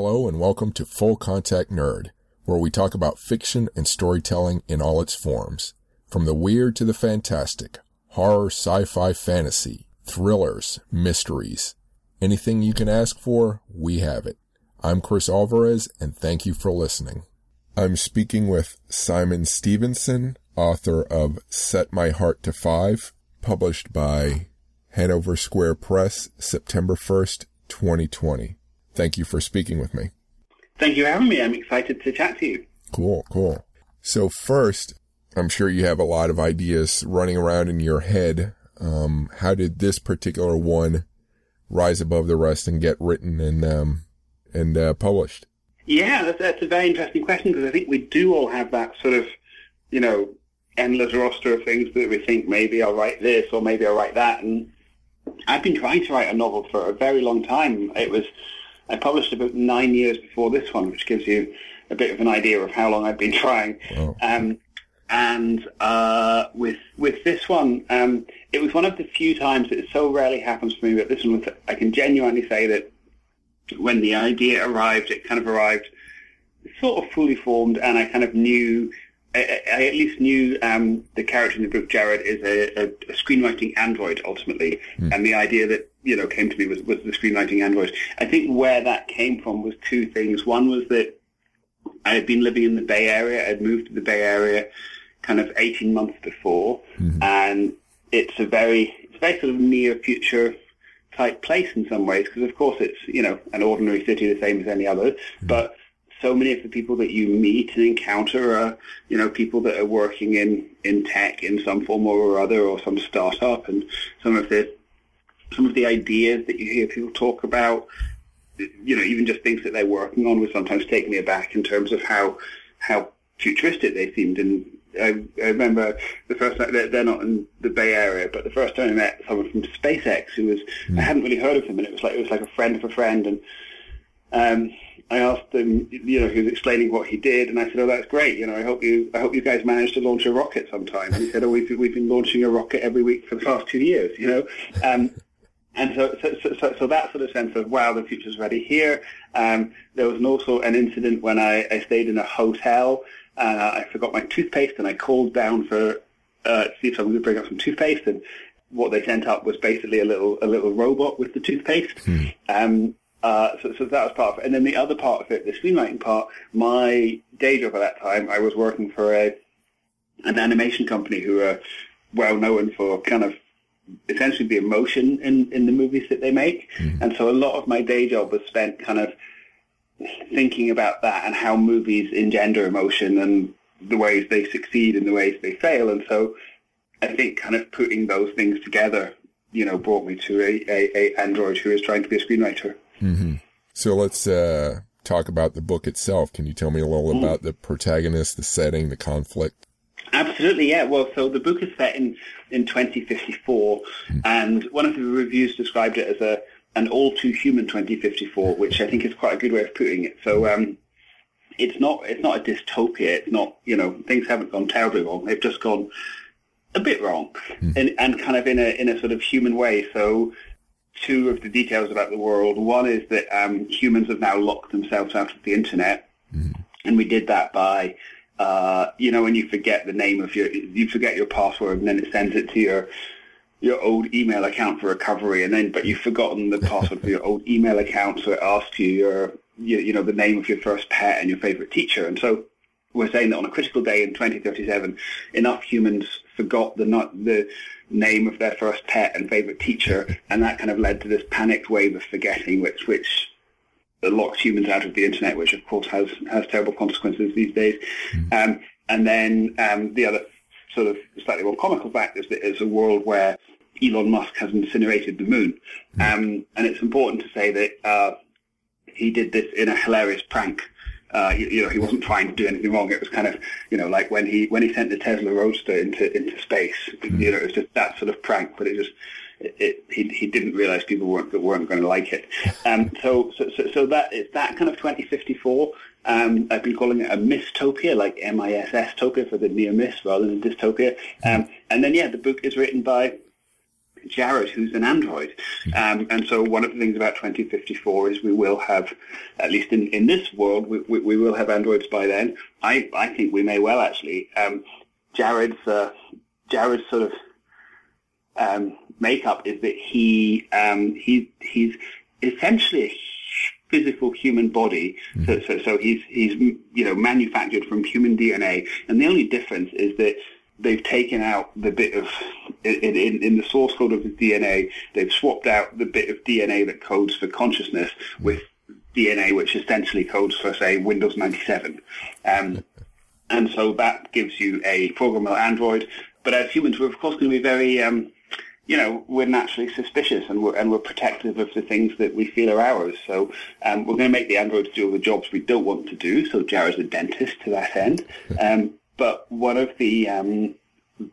Hello and welcome to Full Contact Nerd, where we talk about fiction and storytelling in all its forms. From the weird to the fantastic, horror, sci-fi, fantasy, thrillers, mysteries. Anything you can ask for, we have it. I'm Chris Alvarez and thank you for listening. I'm speaking with Simon Stephenson, author of Set My Heart to Five, published by Hanover Square Press, September 1st, 2020. Thank you for speaking with me. Thank you for having me. I'm excited to chat to you. Cool, cool. So first, I'm sure you have a lot of ideas running around in your head. Um, how did this particular one rise above the rest and get written and um, and uh, published? Yeah, that's, that's a very interesting question because I think we do all have that sort of, you know, endless roster of things that we think maybe I'll write this or maybe I'll write that. And I've been trying to write a novel for a very long time. It was I published about nine years before this one, which gives you a bit of an idea of how long I've been trying. Oh. Um, and uh, with with this one, um, it was one of the few times that it so rarely happens for me. But this one was, I can genuinely say that when the idea arrived, it kind of arrived sort of fully formed, and I kind of knew. I, I at least knew um, the character in the book, Jared, is a, a, a screenwriting android ultimately, hmm. and the idea that you know came to me was, was the screenwriting android. I think where that came from was two things. One was that I had been living in the Bay Area. I'd moved to the Bay Area kind of 18 months before, hmm. and it's a very it's a very sort of near future type place in some ways because of course it's you know an ordinary city the same as any other, hmm. but so many of the people that you meet and encounter are you know people that are working in in tech in some form or other or some startup and some of the some of the ideas that you hear people talk about you know, even just things that they're working on would sometimes take me aback in terms of how how futuristic they seemed. And I, I remember the first time they're, they're not in the Bay Area, but the first time I met someone from SpaceX who was I hadn't really heard of him, and it was like it was like a friend of a friend, and um, I asked him, you know, he was explaining what he did, and I said, "Oh, that's great. You know, I hope you, I hope you guys managed to launch a rocket sometime." And he said, "Oh, we've we've been launching a rocket every week for the past two years." You know, um, and so, so, so, so, that sort of sense of wow, the future's already here. Um, there was also an incident when I, I stayed in a hotel and uh, I forgot my toothpaste, and I called down for uh, to see if someone could bring up some toothpaste, and what they sent up was basically a little a little robot with the toothpaste. Um, uh, so, so that was part of it. And then the other part of it, the screenwriting part, my day job at that time, I was working for a an animation company who are well known for kind of essentially the emotion in, in the movies that they make. And so a lot of my day job was spent kind of thinking about that and how movies engender emotion and the ways they succeed and the ways they fail. And so I think kind of putting those things together, you know, brought me to a, a, a android who is trying to be a screenwriter. So let's uh, talk about the book itself. Can you tell me a little about the protagonist, the setting, the conflict? Absolutely, yeah. Well, so the book is set in, in 2054, and one of the reviews described it as a an all too human 2054, which I think is quite a good way of putting it. So um, it's not it's not a dystopia. It's not you know things haven't gone terribly wrong. They've just gone a bit wrong, and and kind of in a in a sort of human way. So two of the details about the world. One is that um, humans have now locked themselves out of the internet, and we did that by, uh, you know, when you forget the name of your, you forget your password, and then it sends it to your your old email account for recovery, and then but you've forgotten the password for your old email account, so it asks you your, you, you know, the name of your first pet and your favorite teacher, and so we're saying that on a critical day in 2037, enough humans forgot the not the name of their first pet and favorite teacher, and that kind of led to this panicked wave of forgetting, which which locks humans out of the internet, which of course has has terrible consequences these days. Um, and then um, the other sort of slightly more comical fact is that it's a world where Elon Musk has incinerated the moon, um, and it's important to say that uh, he did this in a hilarious prank. Uh, you, you know, he wasn't trying to do anything wrong. It was kind of, you know, like when he when he sent the Tesla Roadster into into space. You know, it was just that sort of prank, but it just it, it, he he didn't realize people weren't weren't going to like it. Um, so so so, that is that kind of 2054. Um, I've been calling it a mistopia, like M-I-S-S topia for the near miss rather than dystopia. Um, and then yeah, the book is written by Jared, who's an android. Um, and so one of the things about 2054 is we will have, at least in, in this world, we, we, we will have androids by then. I, I think we may well actually. Um, Jared's, uh, Jared's sort of um, makeup is that he um, he he's essentially a physical human body. Mm-hmm. So, so so he's he's you know manufactured from human DNA, and the only difference is that they've taken out the bit of in, in, in, the source code of his DNA. They've swapped out the bit of DNA that codes for consciousness with DNA, which essentially codes for say Windows 97. Um, and so that gives you a programmable Android. But as humans, we're of course going to be very um, you know, we're naturally suspicious and we're, and we're protective of the things that we feel are ours. So um, we're going to make the androids do all the jobs we don't want to do. So Jared's a dentist to that end. Um, but one of the um,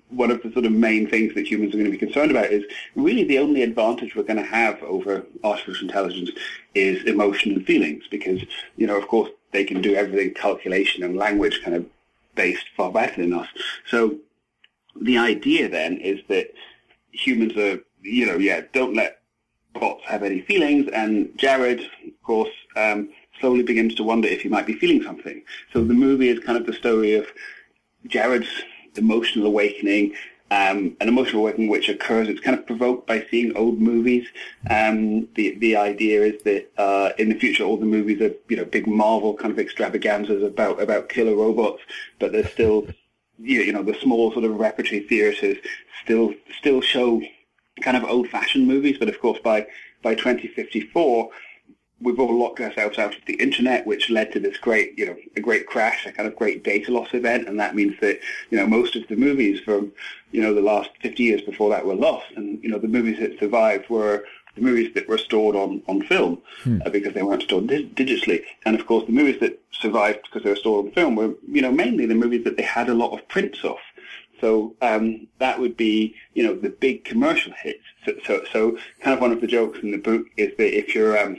one of the sort of main things that humans are going to be concerned about is really the only advantage we're going to have over artificial intelligence is emotion and feelings because, you know, of course, they can do everything calculation and language kind of based far better than us. So the idea then is that humans are, you know, yeah, don't let bots have any feelings. And Jared, of course, um, slowly begins to wonder if he might be feeling something. So the movie is kind of the story of Jared's emotional awakening, um, an emotional awakening which occurs. It's kind of provoked by seeing old movies. Um, the the idea is that uh, in the future, all the movies are you know big Marvel kind of extravaganzas about about killer robots, but there's still you know the small sort of repertory theatres still still show kind of old-fashioned movies, but of course by by 2054 we've all locked ourselves out of the internet, which led to this great, you know, a great crash, a kind of great data loss event, and that means that, you know, most of the movies from, you know, the last 50 years before that were lost, and, you know, the movies that survived were the movies that were stored on, on film hmm. uh, because they weren't stored di- digitally. And of course, the movies that survived because they were stored on film were, you know, mainly the movies that they had a lot of prints of. So um, that would be, you know, the big commercial hits. So, so, so, kind of one of the jokes in the book is that if you're, um,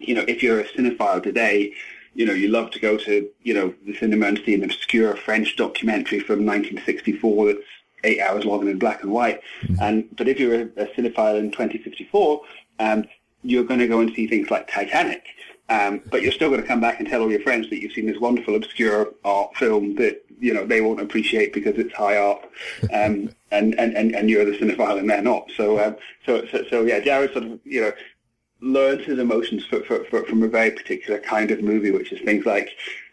you know, if you're a cinephile today, you know, you love to go to, you know, the cinema and see an obscure French documentary from 1964 that's eight hours long and in black and white. Mm-hmm. And but if you're a, a cinephile in 2054, um, you're going to go and see things like Titanic. Um, but you're still going to come back and tell all your friends that you've seen this wonderful obscure art film that you know they won't appreciate because it's high art, um, and, and, and, and you're the cinephile and they're not. So um, so, so so yeah, Jared sort of you know learns his emotions for, for, for, from a very particular kind of movie, which is things like,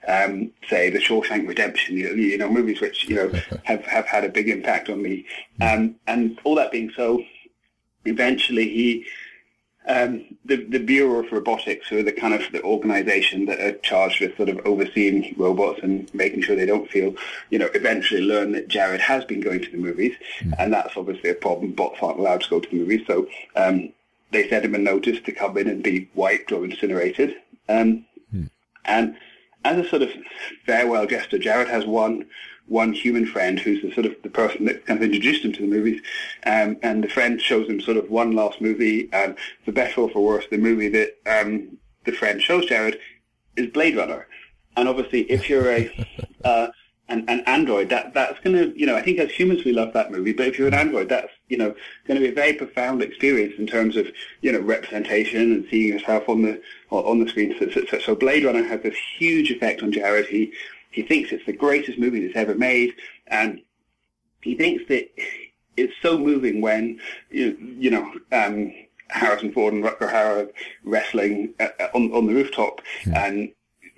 um, say, The Shawshank Redemption, you know, you know, movies which, you know, have, have had a big impact on me. Um, and all that being so, eventually he, um, the, the Bureau of Robotics, who are the kind of the organization that are charged with sort of overseeing robots and making sure they don't feel, you know, eventually learn that Jared has been going to the movies, mm. and that's obviously a problem. Bots aren't allowed to go to the movies, so um, they sent him a notice to come in and be wiped or incinerated. Um, hmm. And as a sort of farewell gesture, Jared has one one human friend who's the sort of the person that kind of introduced him to the movies, um, and the friend shows him sort of one last movie, and for better or for worse, the movie that um, the friend shows Jared is Blade Runner. And obviously, if you're a uh, an, an Android, that that's going to, you know, I think as humans we love that movie, but if you're an Android, that's, you know, going to be a very profound experience in terms of, you know, representation and seeing yourself on the on the screen. So, so, so Blade Runner has this huge effect on Jared. He he thinks it's the greatest movie that's ever made, and he thinks that it's so moving when you you know. Um, Harrison Ford and Rutger Hauer wrestling uh, on on the rooftop, mm. and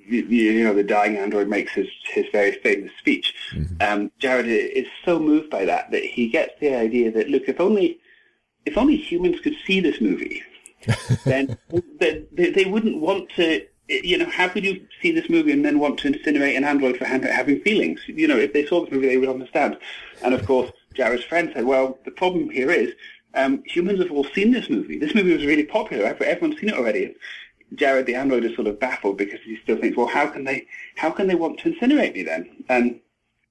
you know, the dying android makes his, his very famous speech. Mm-hmm. Um, Jared is so moved by that that he gets the idea that, look, if only, if only humans could see this movie, then they, they wouldn't want to, you know, how could you see this movie and then want to incinerate an android for having feelings? You know, if they saw this movie, they would understand. And of course, Jared's friend said, well, the problem here is um, humans have all seen this movie. This movie was really popular. Everyone's seen it already. Jared the android is sort of baffled because he still thinks, well, how can they how can they want to incinerate me then? And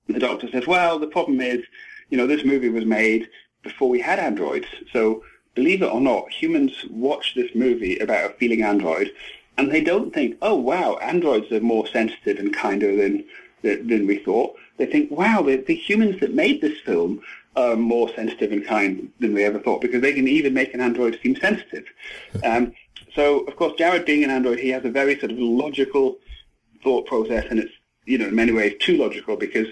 the doctor says, well, the problem is, you know, this movie was made before we had androids. So believe it or not, humans watch this movie about a feeling android, and they don't think, oh wow, androids are more sensitive and kinder than than we thought. they think, wow, the, the humans that made this film are more sensitive and kind than we ever thought because they can even make an android seem sensitive. Um, so, of course, Jared being an android, he has a very sort of logical thought process, and it's you know in many ways too logical because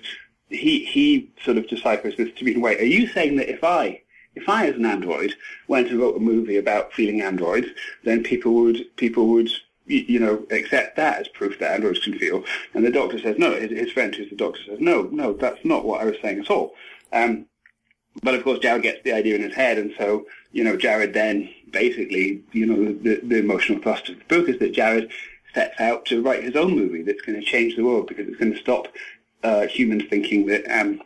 he he sort of deciphers this to be wait. Are you saying that if I if I as an android went and wrote a movie about feeling androids, then people would people would you know, accept that as proof that androids can feel. And the doctor says, no, his, his friend who's the doctor says, no, no, that's not what I was saying at all. Um, but of course, Jared gets the idea in his head, and so you know, Jared then basically, you know, the, the emotional thrust of the book is that Jared sets out to write his own movie that's going to change the world because it's going to stop uh, humans thinking that um,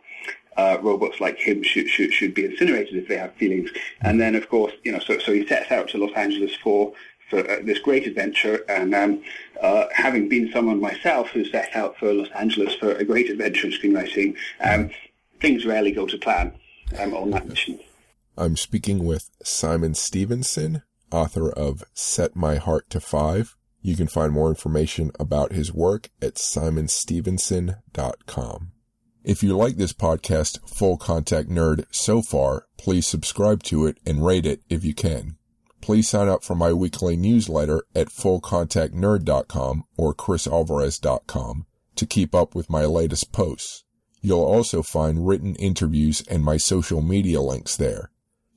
uh, robots like him should, should should be incinerated if they have feelings. And then, of course, you know, so so he sets out to Los Angeles for for uh, this great adventure. And um, uh, having been someone myself who set out for Los Angeles for a great adventure in screenwriting, um, things rarely go to plan um, on that mission. I'm speaking with Simon Stephenson, author of Set My Heart to Five. You can find more information about his work at simonstephenson.com. If you like this podcast, Full Contact Nerd, so far, please subscribe to it and rate it if you can. Please sign up for my weekly newsletter at fullcontactnerd.com or chrisalvarez.com to keep up with my latest posts. You'll also find written interviews and my social media links there.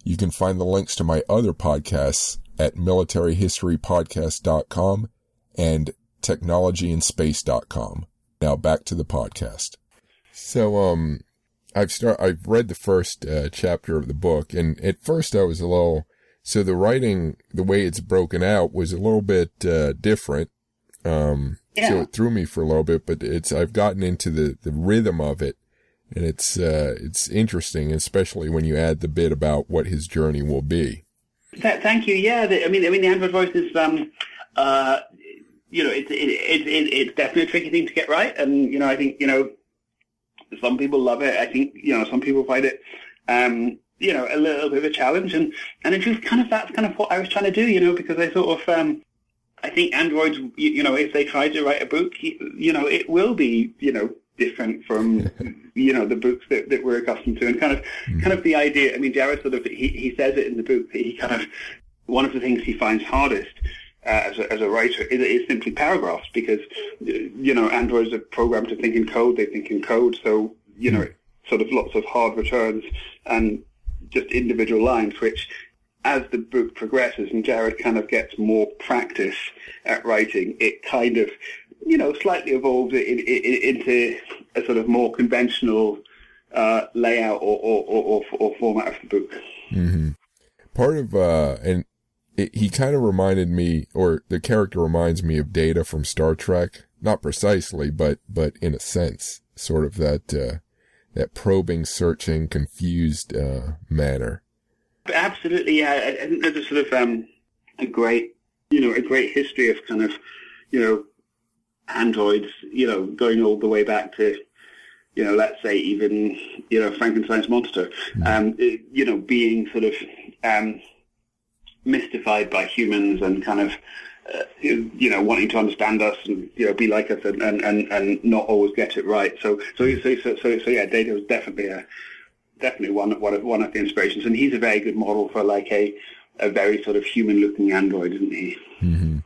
You can find the links to my other podcasts at militaryhistorypodcast.com and technologyandspace.com. Now back to the podcast. So, um, I've start, I've read the first uh, chapter of the book and at first I was a little, so the writing, the way it's broken out was a little bit, uh, different. Um, yeah. so it threw me for a little bit, but it's, I've gotten into the, the rhythm of it and it's, uh, it's interesting, especially when you add the bit about what his journey will be. Thank you. Yeah. The, I mean, I mean, the Android voice is, um, uh, you know, it's it, it, it, it's definitely a tricky thing to get right, and you know, I think you know, some people love it. I think you know, some people find it, um, you know, a little bit of a challenge, and and it's just kind of that's kind of what I was trying to do, you know, because I sort of, um, I think androids, you, you know, if they try to write a book, you know, it will be, you know, different from you know the books that, that we're accustomed to and kind of mm-hmm. kind of the idea i mean jared sort of he, he says it in the book that he kind of one of the things he finds hardest uh, as, a, as a writer is, is simply paragraphs because, you know, androids are programmed to think in code. They think in code. So, you know, sort of lots of hard returns and just individual lines, which as the book progresses and Jared kind of gets more practice at writing, it kind of, you know, slightly evolves it in, in, into a sort of more conventional uh, layout or, or, or, or, format of the book. Mm-hmm. Part of, uh, and it, he kind of reminded me, or the character reminds me of Data from Star Trek. Not precisely, but but in a sense, sort of that uh, that probing, searching, confused uh, manner. Absolutely, yeah. I, I think there's a sort of um, a great, you know, a great history of kind of, you know, androids, you know, going all the way back to you know, let's say even, you know, Frankenstein's monster, mm. um, you know, being sort of um, mystified by humans and kind of uh, you know wanting to understand us and you know be like us and, and, and, and not always get it right. So so so so so, so yeah, Data was definitely a definitely one one of one of the inspirations, and he's a very good model for like a a very sort of human looking android, isn't he? Mm-hmm.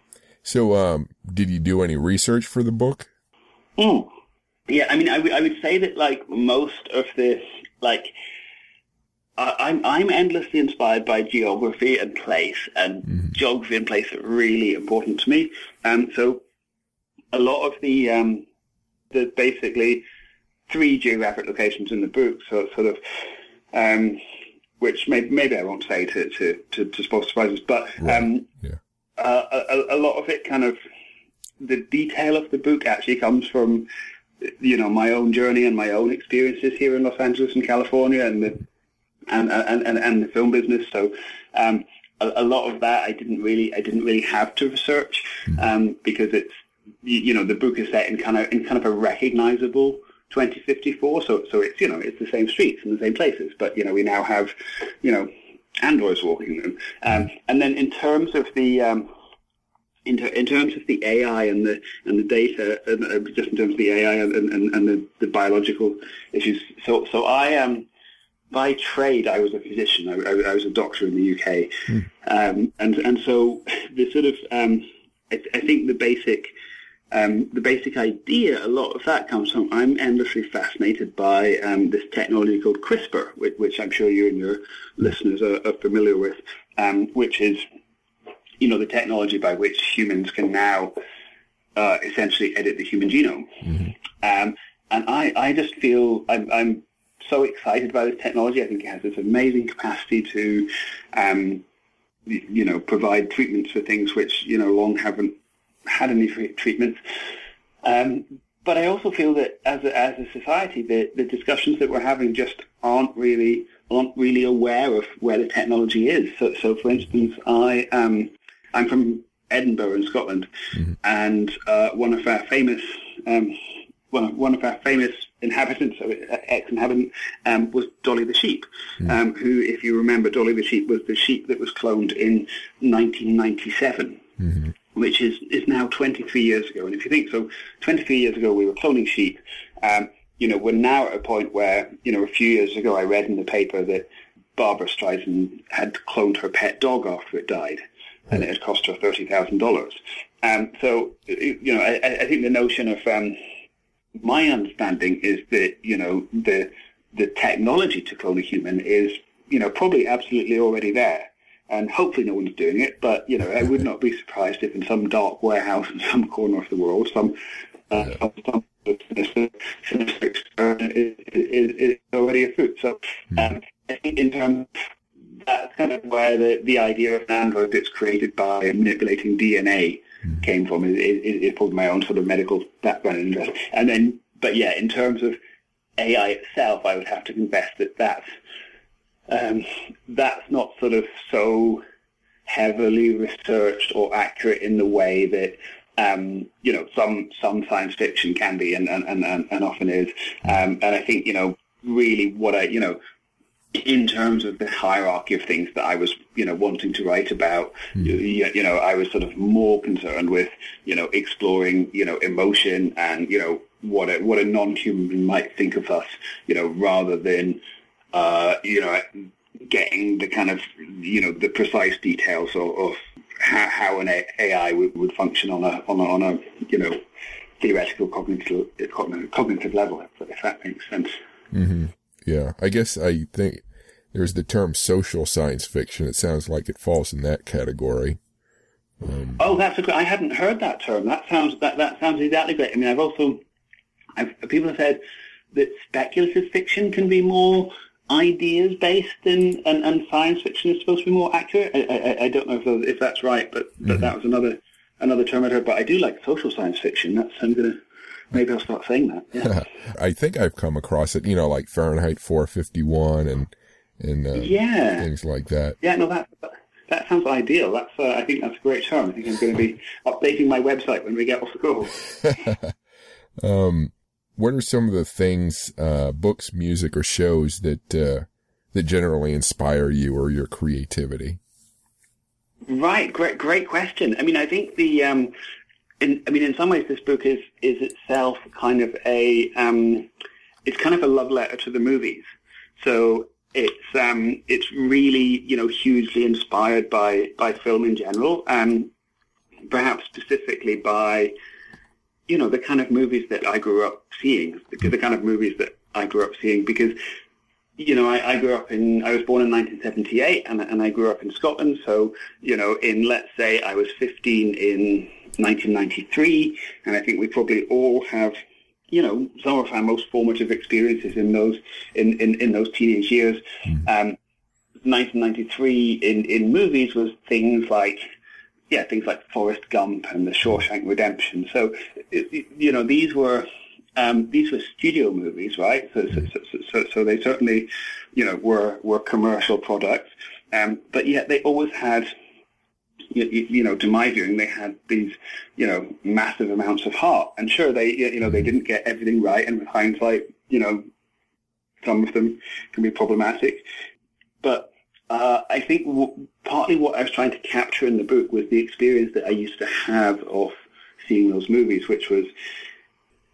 So um, did you do any research for the book? Mm. Yeah, I mean, I, w- I would say that like most of this, like I'm I'm endlessly inspired by geography and place, and mm-hmm. geography and place are really important to me. And so, a lot of the um, the basically three geographic locations in the book, so sort of, um, which maybe, maybe I won't say to to to, to spoil surprises, but right. um, yeah. uh, a, a lot of it kind of the detail of the book actually comes from you know my own journey and my own experiences here in Los Angeles and California, and the and and, and, and the film business. So um, a, a, lot of that I didn't really I didn't really have to research hmm. um, because it's you know the book is set in kind of in kind of a recognizable 2054. So so it's you know it's the same streets and the same places, but you know we now have you know androids walking them. Um, and then in terms of the um, in, ter- in terms of the AI and the and the data, and, uh, just in terms of the AI and, and, and the, the biological issues. So so I am. Um, by trade, I was a physician. I, I, I was a doctor in the UK, mm. um, and and so the sort of um, I, I, think the basic um, the basic idea, a lot of that comes from I'm endlessly fascinated by um, this technology called CRISPR, which, which, I'm sure you and your listeners are, are familiar with, um, which is you know, the technology by which humans can now uh, essentially edit the human genome. Mm-hmm. Um, and I, I just feel I'm, I'm so excited by this technology. I think it has this amazing capacity to, um, you know, provide treatments for things which, you know, long haven't had any treatments. Um, but I also feel that as a, as a society, the, the discussions that we're having just aren't really aren't really aware of where the technology is. So, so for instance, I um, I'm from Edinburgh in Scotland, mm-hmm. and uh, one of our famous um, one of, one of our famous inhabitants, ex-inhabitant, um, was Dolly the sheep, mm-hmm. um, who, if you remember, Dolly the sheep was the sheep that was cloned in 1997. Mm-hmm. Which is, is now 23 years ago. And if you think so, 23 years ago we were cloning sheep. Um, you know, we're now at a point where, you know, a few years ago I read in the paper that Barbra Streisand had cloned her pet dog after it died and it had cost her thirty thousand dollars. Um, so you know, I, I, think the notion of um, my understanding is that you know the the technology to clone a human is you know probably absolutely already there. And hopefully no one's doing it, but you know I would not be surprised if in some dark warehouse in some corner of the world, some uh, some, some experiment is, is, is already afoot. So hmm. um, I think in terms that's kind of where the, the idea of an android that's created by manipulating DNA mm. came from. It, it, it probably my own sort of medical background and interest. And then, but yeah, in terms of AI itself, I would have to confess that that's um, that's not sort of so heavily researched or accurate in the way that um, you know some some science fiction can be and and, and, and often is. Um, and I think you know really what I you know in terms of the hierarchy of things that I was, you know, wanting to write about, mm. you, you, know, I was sort of more concerned with, you know, exploring, you know, emotion and, you know, what a, what a non-human might think of us, you know, rather than, uh, you know, getting the kind of, you know, the precise details of, of how, how, an AI would, would function on a, on a, on a, you know, theoretical cognitive, cognitive level, if that makes sense. Mm-hmm. Yeah, I guess I think there's the term social science fiction. It sounds like it falls in that category. Um, oh, that's a good. I hadn't heard that term. That sounds that that sounds exactly great. I mean, I've also, I've, people have said that speculative fiction can be more ideas based and, and, and science fiction is supposed to be more accurate. I, I, I don't know if, if that's right, but, but mm-hmm. that was another another term I heard. But I do like social science fiction. That's I'm gonna maybe I'll start saying that. Yeah. I think I've come across it, you know, like Fahrenheit 451 and, and, uh, yeah, things like that. Yeah, no, that, that sounds ideal. That's, uh, I think that's a great term. I think I'm going to be updating my website when we get off the call. um, what are some of the things, uh, books, music, or shows that, uh, that generally inspire you or your creativity? Right, great, great question. I mean, I think the um, in, I mean, in some ways, this book is is itself kind of a um, it's kind of a love letter to the movies. So it's um, it's really you know hugely inspired by by film in general, and perhaps specifically by you know the kind of movies that I grew up seeing, the, the kind of movies that I grew up seeing because you know, I, I, grew up in, I was born in 1978 and, and I grew up in Scotland. So, you know, in, let's say I was 15 in 1993, and I think we probably all have, you know, some of our most formative experiences in those in, in, in those teenage years. Mm. Um, 1993 in, in movies was things like, yeah, things like Forrest Gump and The Shawshank Redemption. So, you know, these were um, these were studio movies, right? So, so, so, so, so they certainly, you know, were were commercial products, um, but yet they always had you, you, know, to my viewing, they had these, you know, massive amounts of heart. And sure, they, you know, they didn't get everything right. And with hindsight, you know, some of them can be problematic. But uh, I think w- partly what I was trying to capture in the book was the experience that I used to have of seeing those movies, which was,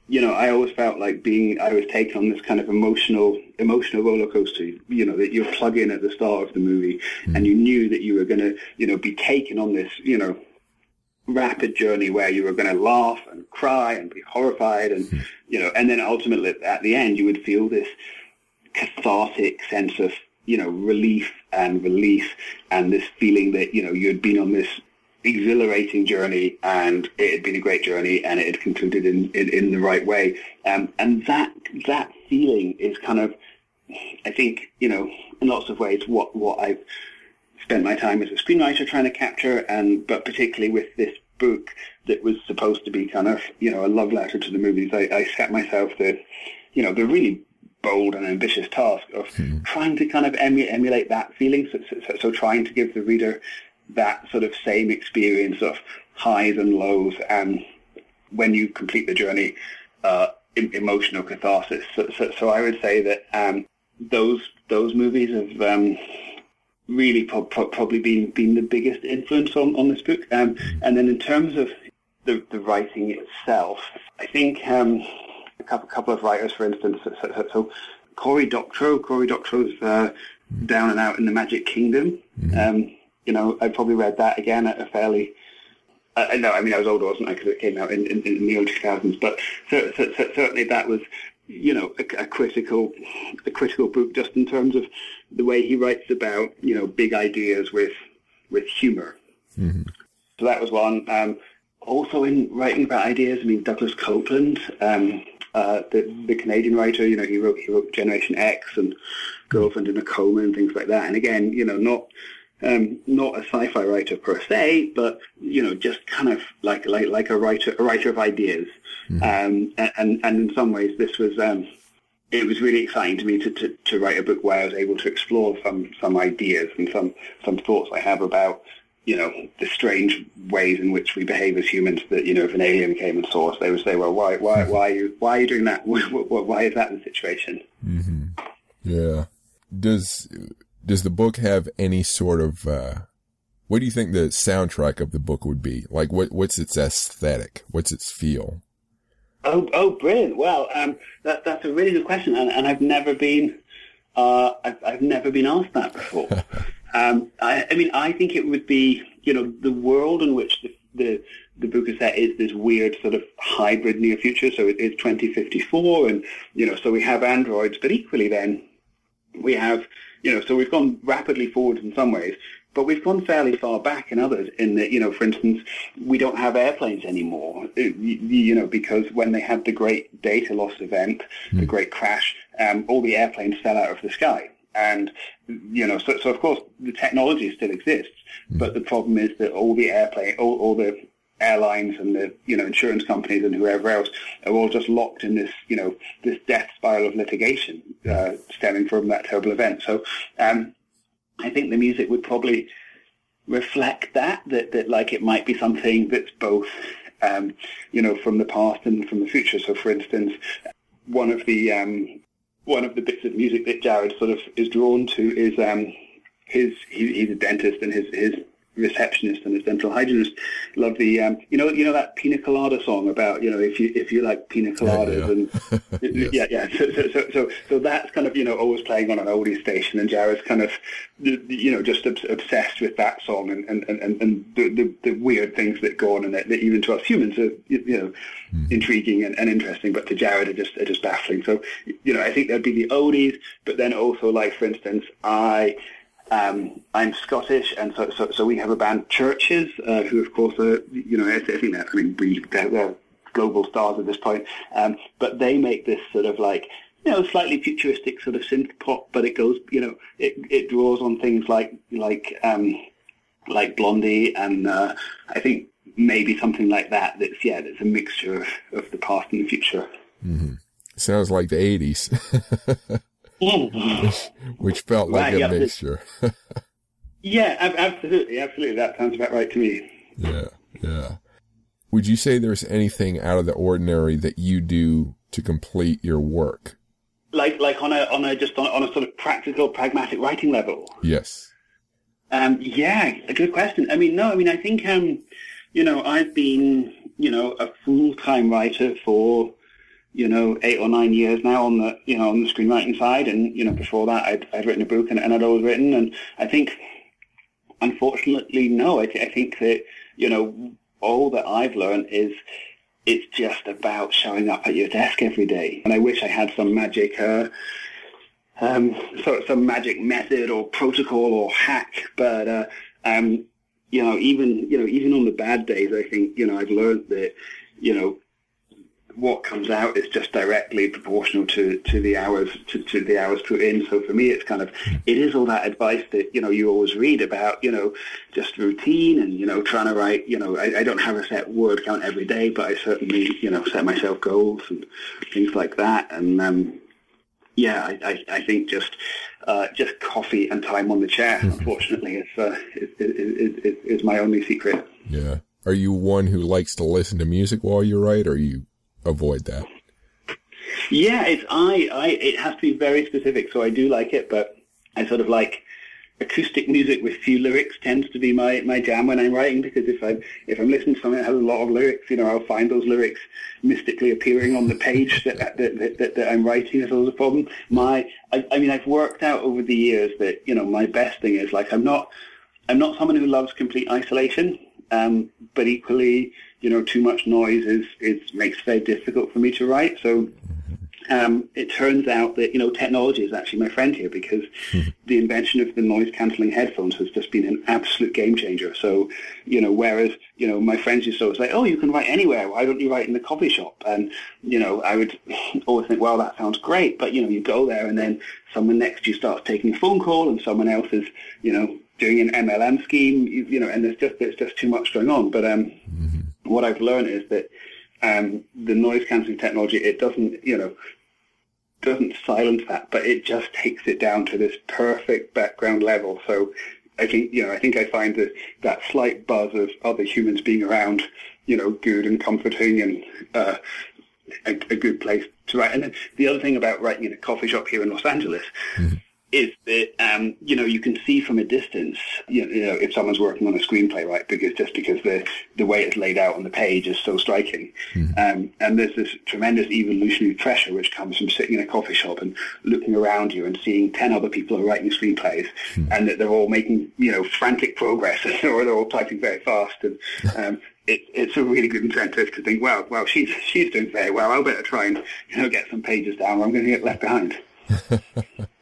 you know, I always felt like being, I was taken on this kind of emotional, emotional roller coaster, you know, that you plug in at the start of the movie mm. and you knew that you were going to, you know, be taken on this, you know, rapid journey where you were going to laugh and cry and be horrified and, mm. you know, and then ultimately at the end you would feel this cathartic sense of, you know, relief and release and this feeling that, you know, you had been on this exhilarating journey and it had been a great journey and it had concluded in, in, in the right way. Um, and that, that feeling is kind of, I think, you know, in lots of ways what, what I've spent my time as a screenwriter trying to capture and, but particularly with this book that was supposed to be kind of, you know, a love letter to the movies, I, I set myself the, you know, the really bold and ambitious task of hmm. trying to kind of emu- emulate that feeling. So, so, so, trying to give the reader that sort of same experience of highs and lows and when you complete the journey, uh, emotional catharsis. So, so, so, I would say that um, those those movies have um, really pro- pro- probably been been the biggest influence on, on this book. Um, and then in terms of the, the writing itself, I think um, a couple, of writers, for instance, so, so Cory Doctorow, Cory Doctorow's uh, Down and Out in the Magic Kingdom. Mm-hmm. Um, you know, I probably read that again at a fairly. Uh, no, I mean I was older, wasn't I? Because it came out in, in, in the early 2000s. But so, so, so certainly that was, you know, a, a, critical, a critical book just in terms of the way he writes about, you know, big ideas with with humor. Mm-hmm. So that was one. Um, also in writing about ideas, I mean Douglas Coupland, um, uh, the the Canadian writer, you know, he wrote he wrote Generation X and Girlfriend in a Coma and things like that. And again, you know, not um, not a sci-fi writer per se, but you know, just kind of like like like a writer a writer of ideas. Mm-hmm. Um, and and in some ways, this was um, it was really exciting to me to, to, to write a book where I was able to explore some some ideas and some some thoughts I have about you know the strange ways in which we behave as humans. That you know, if an alien came and saw us, they would say, "Well, why why mm-hmm. why are you why are you doing that? why is that the situation?" Mm-hmm. Yeah. Does does the book have any sort of uh, what do you think the soundtrack of the book would be? Like what what's its aesthetic? What's its feel? Oh, oh, brilliant! Well, um, that, that's a really good question, and, and I've never been, uh, I've, I've, never been asked that before. um, I, I, mean, I think it would be, you know, the world in which the the, the book is set is this weird sort of hybrid near future. So it is 2054, and you know, so we have androids, but equally then we have you know, so we've gone rapidly forward in some ways, but we've gone fairly far back in others in that, you know, for instance, we don't have airplanes anymore, uh, you know, because when they had the great data loss event, mm. the great crash, um, all the airplanes fell out of the sky. And, you know, so, so of course the technology still exists, mm. but the problem is that all the airplane, all, all the airlines and the you know insurance companies and whoever else are all just locked in this you know this death spiral of litigation uh, stemming from that terrible event. So um, I think the music would probably reflect that that that like it might be something that's both um, you know from the past and from the future. So for instance, one of the um, one of the bits of music that Jared sort of is drawn to is um, his he, he's a dentist and his his receptionist and a dental hygienist love the um, you know you know that pina colada song about you know if you if you like pina coladas yeah, yeah. and yes. yeah yeah so, so, so so so that's kind of you know always playing on an oldie station and Jared's kind of you know just obsessed with that song and and and, and the, the, the weird things that go on and that, that even to us humans are you know mm. intriguing and, and interesting but to Jared are just are just baffling so you know I think there'd be the oldies but then also like for instance I um, I'm Scottish, and so, so, so we have a band, CHVRCHES, uh, who of course are, you know, I think that, I mean, we, they're, they're global stars at this point, um, but they make this sort of like, you know, slightly futuristic sort of synth pop, but it goes, you know, it, it draws on things like, like, um, like Blondie, and uh, I think maybe something like that. That's yeah, that's a mixture of, of the past and the future. Mm-hmm. Sounds like the '80s. which, which felt like right, a mixture. yeah, absolutely, absolutely. That sounds about right to me. Yeah, yeah. Would you say there's anything out of the ordinary that you do to complete your work? Like, like on a on a just on, on a sort of practical, pragmatic writing level. Yes. Um, yeah, a good question. I mean, no, I mean, I think, um, you know, I've been, you know, a full-time writer for, you know, eight or nine years now on the, you know, on the screenwriting side. And, you know, before that, I'd, I'd written a book and, and I'd always written. And I think, unfortunately, no, I, th- I think that, you know, all that I've learned is it's just about showing up at your desk every day. And I wish I had some magic, uh, um, sort of some magic method or protocol or hack, but uh, um, you know, even you know, even on the bad days, I think you know I've learned that you know what comes out is just directly proportional to, to the hours to, to the hours put in. So for me, it's kind of it is all that advice that you know you always read about. You know, just routine and you know trying to write. You know, I, I don't have a set word count every day, but I certainly you know set myself goals and things like that. And um, yeah, I, I, I think just uh, just coffee and time on the chair. unfortunately, is, uh, is, is, is, is my only secret. Yeah. Are you one who likes to listen to music while you write, or you avoid that? Yeah, it's I, I. It has to be very specific, so I do like it, but I sort of like acoustic music with few lyrics tends to be my, my jam when I'm writing because if I'm if I'm listening to something that has a lot of lyrics, you know, I'll find those lyrics mystically appearing on the page that, that, that, that, that I'm writing if there's a problem. My I, I mean I've worked out over the years that, you know, my best thing is like I'm not I'm not someone who loves complete isolation. Um, but equally, you know, too much noise is, is makes it very difficult for me to write. So um, it turns out that you know technology is actually my friend here because the invention of the noise cancelling headphones has just been an absolute game changer. So you know, whereas you know my friends used to always say, "Oh, you can write anywhere. Why don't you write in the coffee shop?" And you know, I would always think, "Well, that sounds great," but you know, you go there and then someone next to you starts taking a phone call, and someone else is you know doing an MLM scheme, you, you know, and there's just there's just too much going on. But um, mm-hmm. What I've learned is that um, the noise cancelling technology, it doesn't, you know, doesn't silence that, but it just takes it down to this perfect background level. So I think, you know, I think I find that that slight buzz of other humans being around, you know, good and comforting and uh, a, a, good place to write. And then the other thing about writing in a coffee shop here in Los Angeles mm-hmm is that um, you know you can see from a distance you know if someone's working on a screenplay right because just because the the way it's laid out on the page is so striking mm-hmm. um, and there's this tremendous evolutionary pressure which comes from sitting in a coffee shop and looking around you and seeing 10 other people who are writing screenplays mm-hmm. and that they're all making you know frantic progress or they're all typing very fast and um, it, it's a really good incentive to think, well, well, she's she's doing very well. I'll better try and you know get some pages down, or I'm going to get left behind.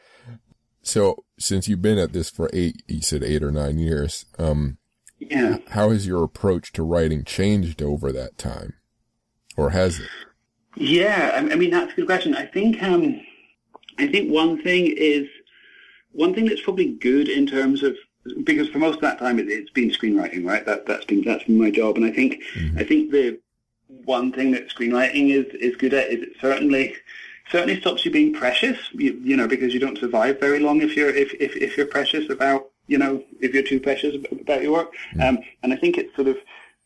So since you've been at this for eight, you said eight or nine years, um, yeah. How has your approach to writing changed over that time, or has it? Yeah, I mean that's a good question. I think um, I think one thing is one thing that's probably good in terms of because for most of that time it, has been screenwriting, right? That that's been that's been my job, and I think mm-hmm. I think the one thing that screenwriting is is good at is it certainly certainly stops you being precious, you, you know, because you don't survive very long if you're if, if, if you're precious about you know if you're too precious about your work. Mm. Um, and I think it sort of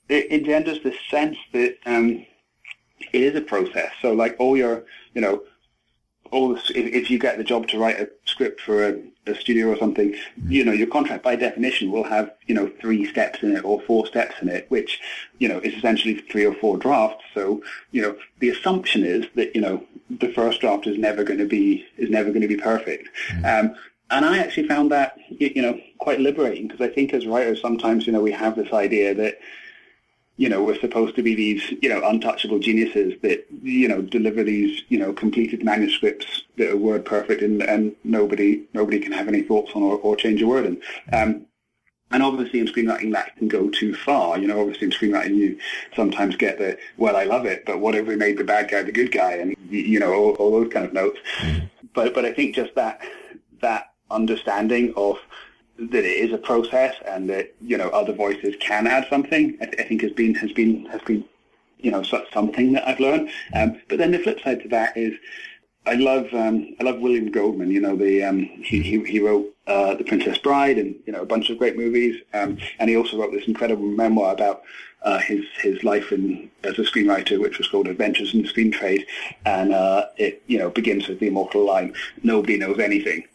it engenders this sense that um, it is a process. So like all your you know all this, if, if you get the job to write a script for a, a studio or something, mm-hmm. you know, your contract by definition will have, you know, three steps in it or four steps in it, which, you know, is essentially three or four drafts. So, you know, the assumption is that, you know, the first draft is never going to be, is never going to be perfect. Mm-hmm. Um, and I actually found that, you know, quite liberating because I think as writers sometimes, you know, we have this idea that, you know, we're supposed to be these, you know, untouchable geniuses that, you know, deliver these, you know, completed manuscripts that are word perfect and, and nobody nobody can have any thoughts on or, or change a word in. Um, and obviously in screenwriting that can go too far. You know, obviously in screenwriting you sometimes get the, well, I love it, but what if we made the bad guy the good guy? And, you know, all, all those kind of notes. Mm-hmm. But, but I think just that, that understanding of that it is a process and that you know other voices can add something. I, th- I think has been has been has been you know something that I've learned. Um, but then the flip side to that is I love um, I love William Goldman. You know the um, he, he, he wrote uh, The Princess Bride and you know a bunch of great movies. Um, and he also wrote this incredible memoir about uh, his his life in as a screenwriter, which was called Adventures in the Screen Trade. And uh, it you know begins with the immortal line, "Nobody knows anything."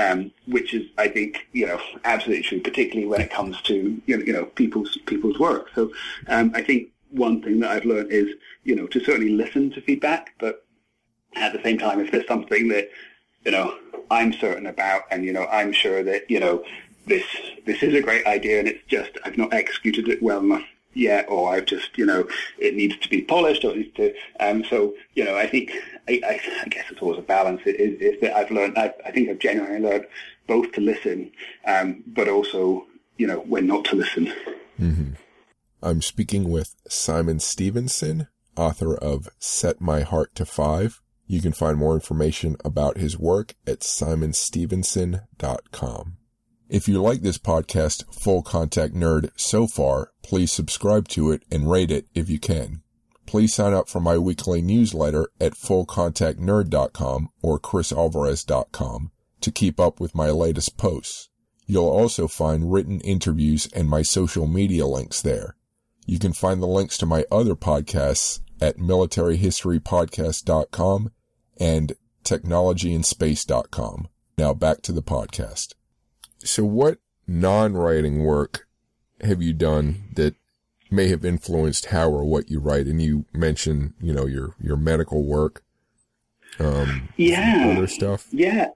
Um, which is, I think, you know, absolutely true, particularly when it comes to, you know, you know people's people's work. So um, I think one thing that I've learned is, you know, to certainly listen to feedback, but at the same time, if there's something that, you know, I'm certain about, and you know, I'm sure that, you know, this this is a great idea, and it's just I've not executed it well enough yet, or I've just, you know, it needs to be polished, or it needs to. Um, so, you know, I think I, I, I guess it's always a balance. It is, is that I've learned. I, I think I've genuinely learned both to listen, um, but also, you know, when not to listen. Mm-hmm. I'm speaking with Simon Stephenson, author of Set My Heart to Five. You can find more information about his work at simonstephenson.com. If you like this podcast, Full Contact Nerd, so far, please subscribe to it and rate it if you can. Please sign up for my weekly newsletter at fullcontactnerd.com or chrisalvarez.com to keep up with my latest posts. You'll also find written interviews and my social media links there. You can find the links to my other podcasts at militaryhistorypodcast.com and technologyandspace.com. Now back to the podcast. So what non-writing work have you done that may have influenced how or what you write? And you mentioned, you know, your, your medical work. Um, yeah. Other stuff. Yeah.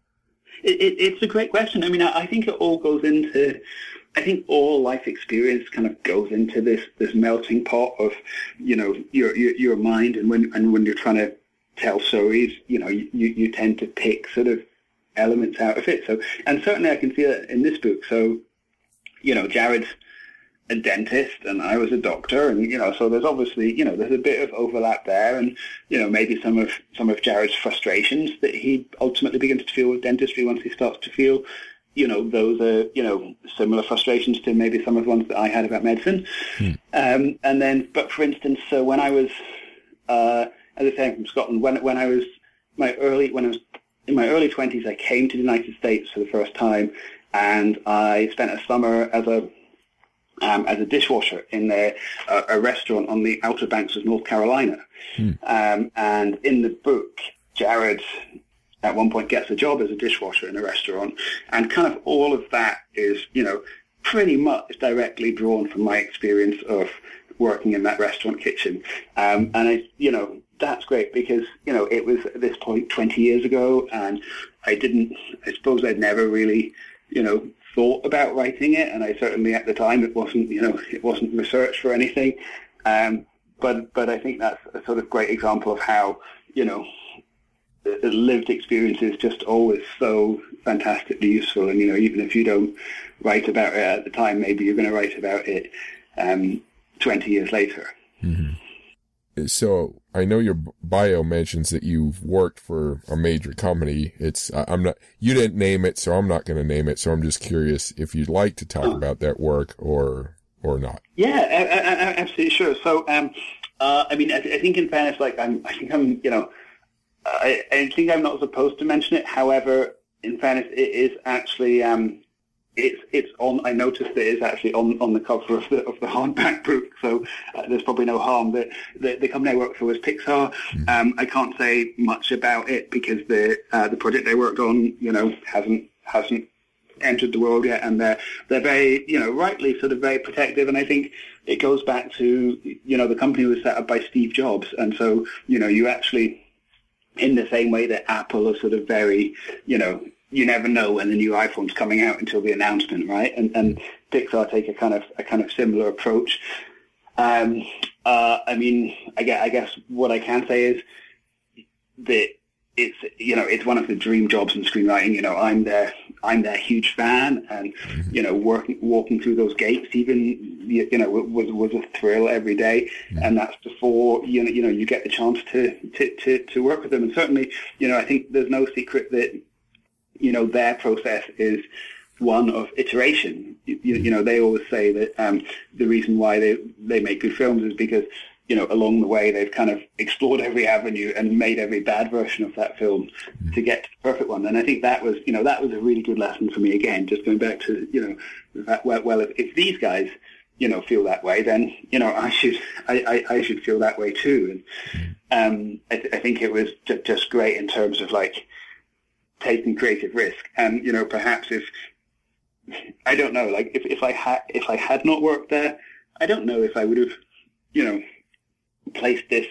It, it, it's a great question. I mean, I, I think it all goes into, I think all life experience kind of goes into this this melting pot of, you know, your your, your mind, and when and when you're trying to tell stories, you know, you, you tend to pick sort of elements out of it. So, and certainly I can see that in this book. So, you know, Jared's a dentist and I was a doctor and, you know, so there's obviously, you know, there's a bit of overlap there and, you know, maybe some of, some of Jared's frustrations that he ultimately begins to feel with dentistry once he starts to feel, you know, those are, you know, similar frustrations to maybe some of the ones that I had about medicine. Hmm. Um, and then, but for instance, so when I was, uh, as I say, I'm from Scotland, when, when I was my early, when I was in my early 20s, I came to the United States for the first time, and I spent a summer as a um, as a dishwasher in a, a, restaurant on the Outer Banks of North Carolina. Hmm. Um, and in the book, Jared at one point gets a job as a dishwasher in a restaurant, and kind of all of that is, you know, pretty much directly drawn from my experience of working in that restaurant kitchen. Um, and I, you know, that's great because you know it was at this point 20 years ago, and I didn't. I suppose I'd never really, you know, thought about writing it, and I certainly at the time it wasn't, you know, it wasn't research for anything. Um, but but I think that's a sort of great example of how you know lived experience is just always so fantastically useful. And you know, even if you don't write about it at the time, maybe you're going to write about it um, 20 years later. Mm-hmm so I know your bio mentions that you've worked for a major company. It's I'm not you didn't name it, so I'm not going to name it. So I'm just curious if you'd like to talk about that work or or not. Yeah, absolutely sure. So um, uh, I mean, I, I, think in fairness, like I'm, I think I'm, you know, I, I think I'm not supposed to mention it. However, in fairness, it is actually um, it's it's on. I noticed that it's actually on, on the cover of the of the hardback book, so uh, there's probably no harm. The, the, the company I work for was Pixar. Mm. Um, I can't say much about it because the uh, the project they worked on, you know, hasn't hasn't entered the world yet, and they're they're very you know rightly sort of very protective. And I think it goes back to you know the company was set up by Steve Jobs, and so you know you actually in the same way that Apple are sort of very, you know, you never know when the new iPhone's coming out until the announcement, right? And, and Pixar take a kind of a kind of similar approach. Um, uh, I mean, I guess, I guess what I can say is that it's you know it's one of the dream jobs in screenwriting. You know, I'm their I'm their huge fan, and you know, working walking through those gates even you, you know was was a thrill every day, and that's before you know you know you get the chance to, to to to work with them. And certainly, you know, I think there's no secret that you know, their process is one of iteration. You, you know, they always say that um, the reason why they, they make good films is because, you know, along the way they've kind of explored every avenue and made every bad version of that film to get to the perfect one. And I think that was, you know, that was a really good lesson for me. Again, just going back to, you know, that, well, well if, if these guys, you know, feel that way, then, you know, I should, I, I, I should feel that way too. And um, I, th- I think it was just great in terms of like, taken creative risk. And you know, perhaps if I don't know, like if if I had if I had not worked there, I don't know if I would have, you know, placed this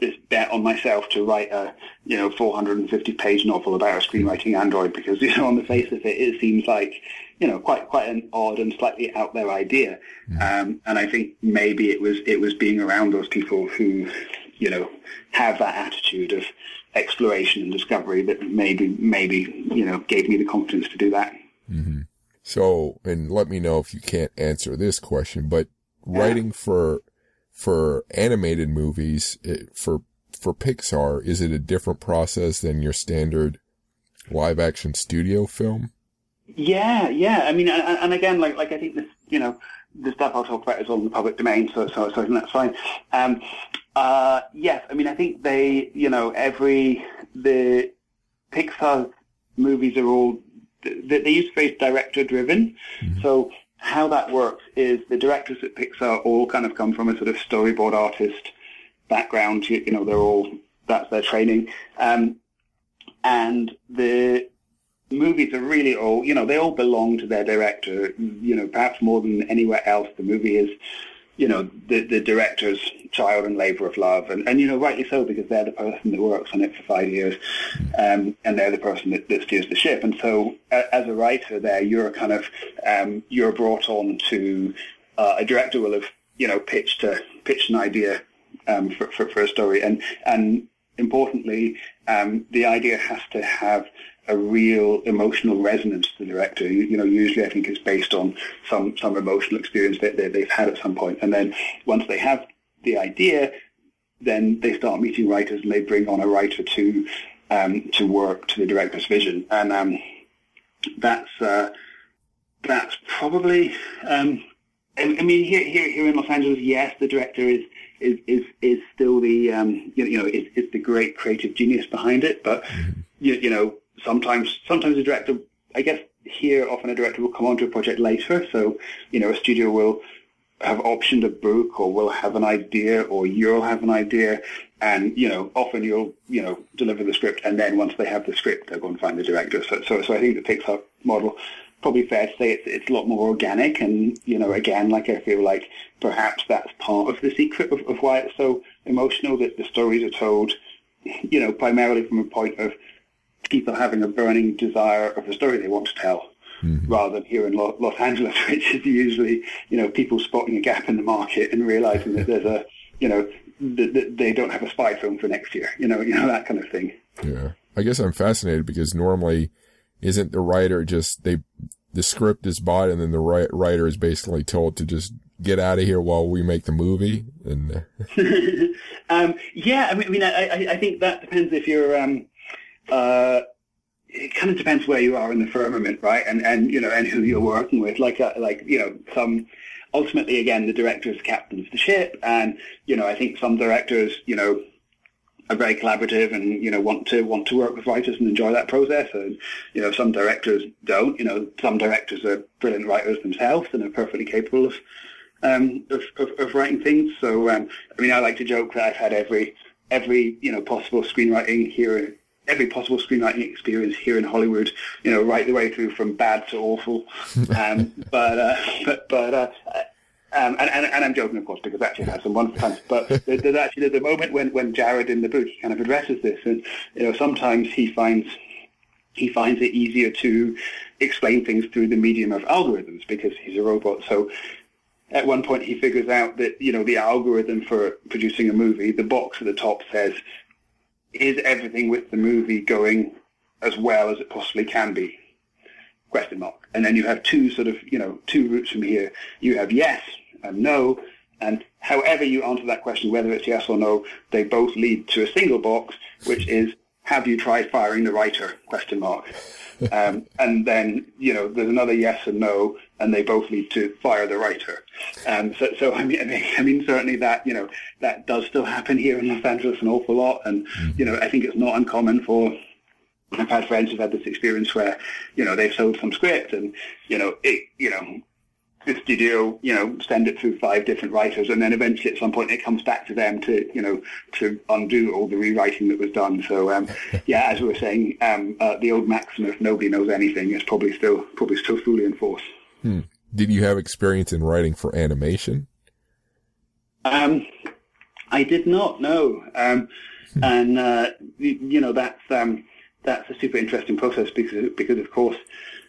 this bet on myself to write a you know 450 page novel about a screenwriting android because you know on the face of it it seems like you know quite quite an odd and slightly out there idea mm. um, and I think maybe it was it was being around those people who you know have that attitude of exploration and discovery that maybe maybe you know gave me the confidence to do that. Mm-hmm. So and let me know if you can't answer this question, but writing for for animated movies it, for for Pixar, is it a different process than your standard live action studio film? Yeah, yeah. I mean, and, and again, like like I think this, you know, the stuff I'll talk about is all in the public domain, so so, so I think that's fine. Um, uh, yes, I mean, I think they, you know, every the Pixar movies are all they, they use the phrase director driven. Mm-hmm. So how that works is the directors at Pixar all kind of come from a sort of storyboard artist background. You, you know, they're all that's their training, um, and the movies are really all you know they all belong to their director. You know, perhaps more than anywhere else, the movie is you know, the, the director's child and labour of love. And, and, you know, rightly so, because they're the person that works on it for five years, um, and they're the person that, that steers the ship. And so as a writer there, you're kind of, um, you're brought on to, uh, a director will have, you know, pitched, a, pitched an idea um, for, for, for a story. And, and importantly, um, the idea has to have a real emotional resonance to the director. You, you, know, usually I think it's based on some, some emotional experience that, that they've had at some point. And then once they have the idea, then they start meeting writers and they bring on a writer to um, to work to the director's vision. And um, that's uh, that's probably. Um, I, I mean, here, here here in Los Angeles, yes, the director is is is, is still the um, you know is, is the great creative genius behind it, but mm-hmm. you, you know sometimes sometimes a director, I guess here often a director will come onto a project later. So you know a studio will have optioned a book or will have an idea or you'll have an idea. And you know often you'll you know deliver the script and then once they have the script they'll go and find the director. So so, so I think the Pixar model probably fair to say it's it's a lot more organic. And you know again like I feel like perhaps that's part of the secret of, of why it's so emotional that the stories are told you know primarily from a point of people having a burning desire of a story they want to tell, mm-hmm. rather than here in Los Angeles, which is usually you know people spotting a gap in the market and realizing that there's a you know that they don't have a spy film for next year, you know, you know that kind of thing. Yeah, I guess I'm fascinated because normally, isn't the writer just they the script is bought and then the writer is basically told to just get out of here while we make the movie and um, yeah i mean I, I, I think that depends if you're um, uh, it kind of depends where you are in the firmament, right? And and you know, and who you're working with. Like uh, like you know, some ultimately again the director is captain of the ship, and you know, I think some directors, you know, are very collaborative and you know want to want to work with writers and enjoy that process. And you know, some directors don't. You know, some directors are brilliant writers themselves and are perfectly capable of um, of, of, of writing things. So um, I mean, I like to joke that I've had every every you know possible screenwriting here every possible screenwriting experience here in Hollywood, you know, right the way through from bad to awful. Um, but, uh, but, but, uh, um, and, and, and, I'm joking, of course, because actually I some wonderful times. But there's actually the moment when, when Jared in the book kind of addresses this, and you know sometimes he finds he finds it easier to explain things through the medium of algorithms because he's a robot. So at one point he figures out that you know the algorithm for producing a movie, the box at the top says is everything with the movie going as well as it possibly can be? Question mark. And then you have two sort of, you know, two routes from here. You have yes and no, and however you answer that question, whether it's yes or no, they both lead to a single box, which is have you tried firing the writer? Question mark. Um, and then, you know, there's another yes and no, and they both lead to fire the writer. Um, so, so I mean, I mean, certainly that, you know, that does still happen here in Los Angeles an awful lot. And, you know, I think it's not uncommon for, I've had friends who've had this experience where, you know, they've sold some script and, you know, it, you know, studio, you know, send it through five different writers, and then eventually at some point it comes back to them to, you know, to undo all the rewriting that was done. So, um, yeah, as we were saying, um, uh, the old maxim of nobody knows anything is probably still probably still fully in force. Hmm. Did you have experience in writing for animation? Um, I did not know, um, hmm. and uh, you know that's um, that's a super interesting process because because of course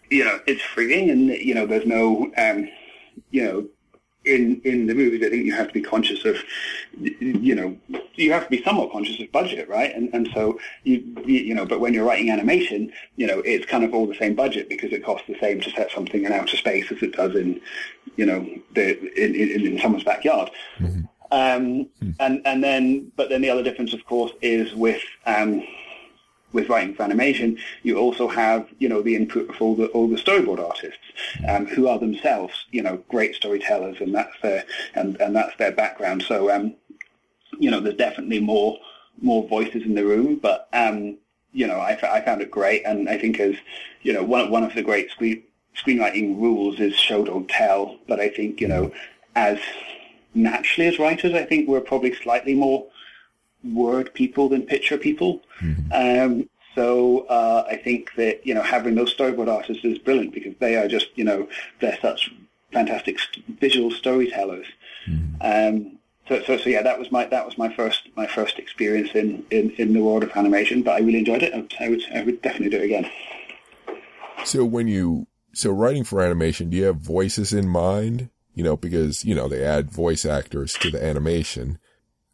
you know it's freeing and you know there's no um, you know, in in the movies, I think you have to be conscious of, you know, you have to be somewhat conscious of budget, right? And and so you you know, but when you're writing animation, you know, it's kind of all the same budget because it costs the same to set something in outer space as it does in, you know, the in in, in someone's backyard. Mm-hmm. Um, mm-hmm. and and then, but then the other difference, of course, is with um, with writing for animation, you also have, you know, the input of all the all the storyboard artists, um, who are themselves, you know, great storytellers, and that's their and, and that's their background. So, um, you know, there's definitely more more voices in the room, but um, you know, I, I found it great, and I think as you know, one one of the great screen screenwriting rules is show don't tell. But I think you know, as naturally as writers, I think we're probably slightly more word people than picture people. Mm-hmm. Um, so uh, I think that you know having those storyboard artists is brilliant because they are just you know they're such fantastic st- visual storytellers. Mm-hmm. Um, so, so, so yeah, that was my that was my first my first experience in, in, in the world of animation, but I really enjoyed it. I would I would definitely do it again. So when you so writing for animation, do you have voices in mind? You know, because you know they add voice actors to the animation,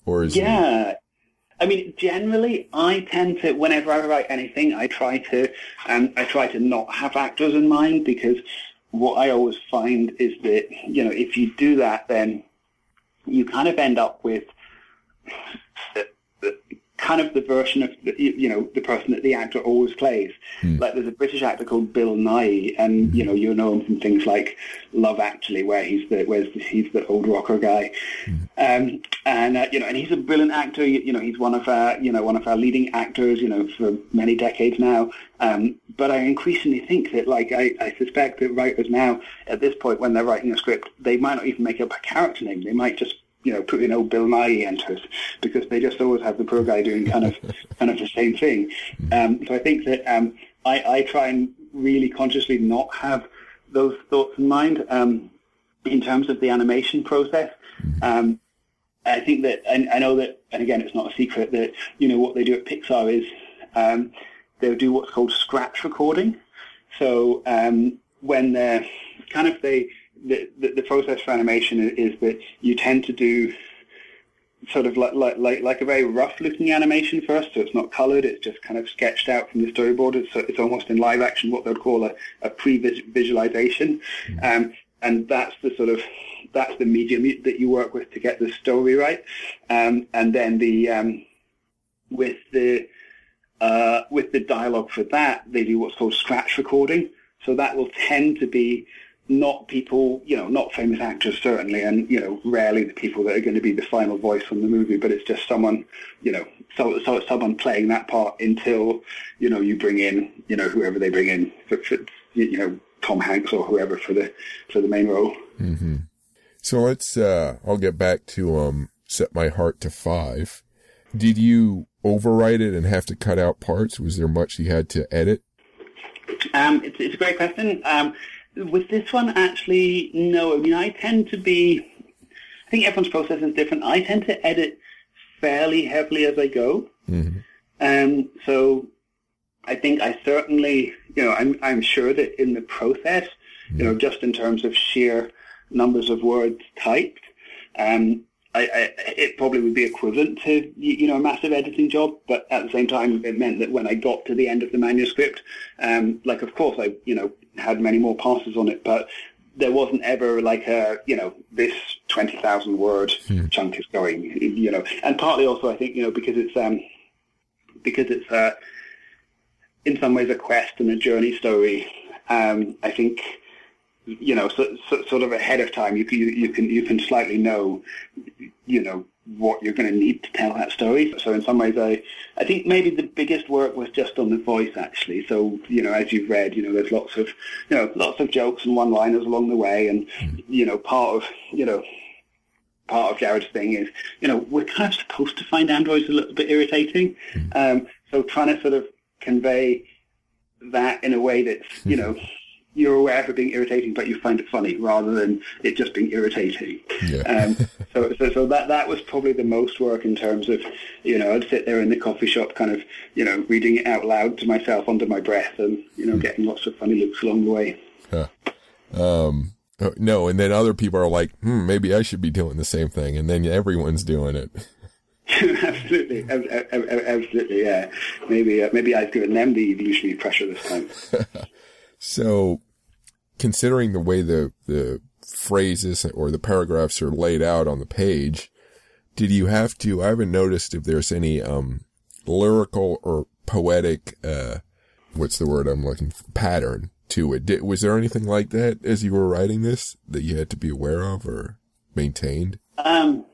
or is yeah. It, I mean, generally, I tend to, whenever I write anything, I try to, um, I try to not have actors in mind because what I always find is that, you know, if you do that, then you kind of end up with kind of the version of the, you know the person that the actor always plays. Mm. Like there's a British actor called Bill Nighy, and you know you know him from things like Love Actually, where he's the where's the, he's the old rocker guy, mm. um, and uh, you know and he's a brilliant actor. You, you, know he's one of our you know one of our leading actors. You know for many decades now. Um, but I increasingly think that like I, I suspect that writers now at this point when they're writing a script, they might not even make up a character name. They might just you know, put in old Bill Nighy enters because they just always have the poor guy doing kind of kind of the same thing. Um, so I think that um, I, I try and really consciously not have those thoughts in mind um, in terms of the animation process. Um, I think that, and I know that, and again, it's not a secret that you know what they do at Pixar is um, they'll do what's called scratch recording. So um, when they're kind of they the, the, process for animation is that you tend to do sort of like, like, like a very rough looking animation first, so it's not colored, it's just kind of sketched out from the storyboard. It's, it's almost in live action what they'd call a, a pre-visualization. Um, and that's the sort of, that's the medium that you work with to get the story right. Um, and then the, um, with the, uh, with the dialogue for that, they do what's called scratch recording. So that will tend to be not people, you know, not famous actors certainly, and you know, rarely the people that are going to be the final voice from the movie, but it's just someone, you know, so so it's someone playing that part until you know you bring in, you know, whoever they bring in, for, for, you know, Tom Hanks or whoever for the for the main role. Mm-hmm. So let's. uh I'll get back to um set my heart to five. Did you overwrite it and have to cut out parts? Was there much you had to edit? Um, it's, it's a great question. Um, with this one, actually, no. I mean, I tend to be, I think everyone's process is different. I tend to edit fairly heavily as I go. Mm-hmm. Um, so I think I certainly, you know, I'm, I'm sure that in the process, mm-hmm. you know, just in terms of sheer numbers of words typed, um, I, I, it probably would be equivalent to you know a massive editing job, but at the same time, it meant that when I got to the end of the manuscript, um, like of course I you know had many more passes on it, but there wasn't ever like a you know this twenty thousand word hmm. chunk is going you know, and partly also I think you know because it's um because it's uh, in some ways a quest and a journey story. Um, I think you know, so, so, sort of ahead of time, you can you, you can you can slightly know, you know, what you're going to need to tell that story. So in some ways, I, I think maybe the biggest work was just on the voice actually. So, you know, as you've read, you know, there's lots of, you know, lots of jokes and one-liners along the way. And, mm-hmm. you know, part of, you know, part of Jared's thing is, you know, we're kind of supposed to find androids a little bit irritating. Mm-hmm. Um, so trying to sort of convey that in a way that's, you mm-hmm. know, you're aware of it being irritating, but you find it funny rather than it just being irritating. Yeah. um, so, so, so that that was probably the most work in terms of, you know, I'd sit there in the coffee shop, kind of, you know, reading it out loud to myself under my breath, and you know, mm. getting lots of funny looks along the way. Um, oh, no, and then other people are like, hmm, maybe I should be doing the same thing, and then everyone's doing it. absolutely, absolutely, yeah. Maybe uh, maybe I've given them the evolutionary pressure this time. so, considering the way the, the phrases or the paragraphs are laid out on the page, did you have to, I haven't noticed if there's any, um, lyrical or poetic, uh, what's the word I'm looking for, pattern to it. Did, was there anything like that as you were writing this that you had to be aware of or maintained? Um,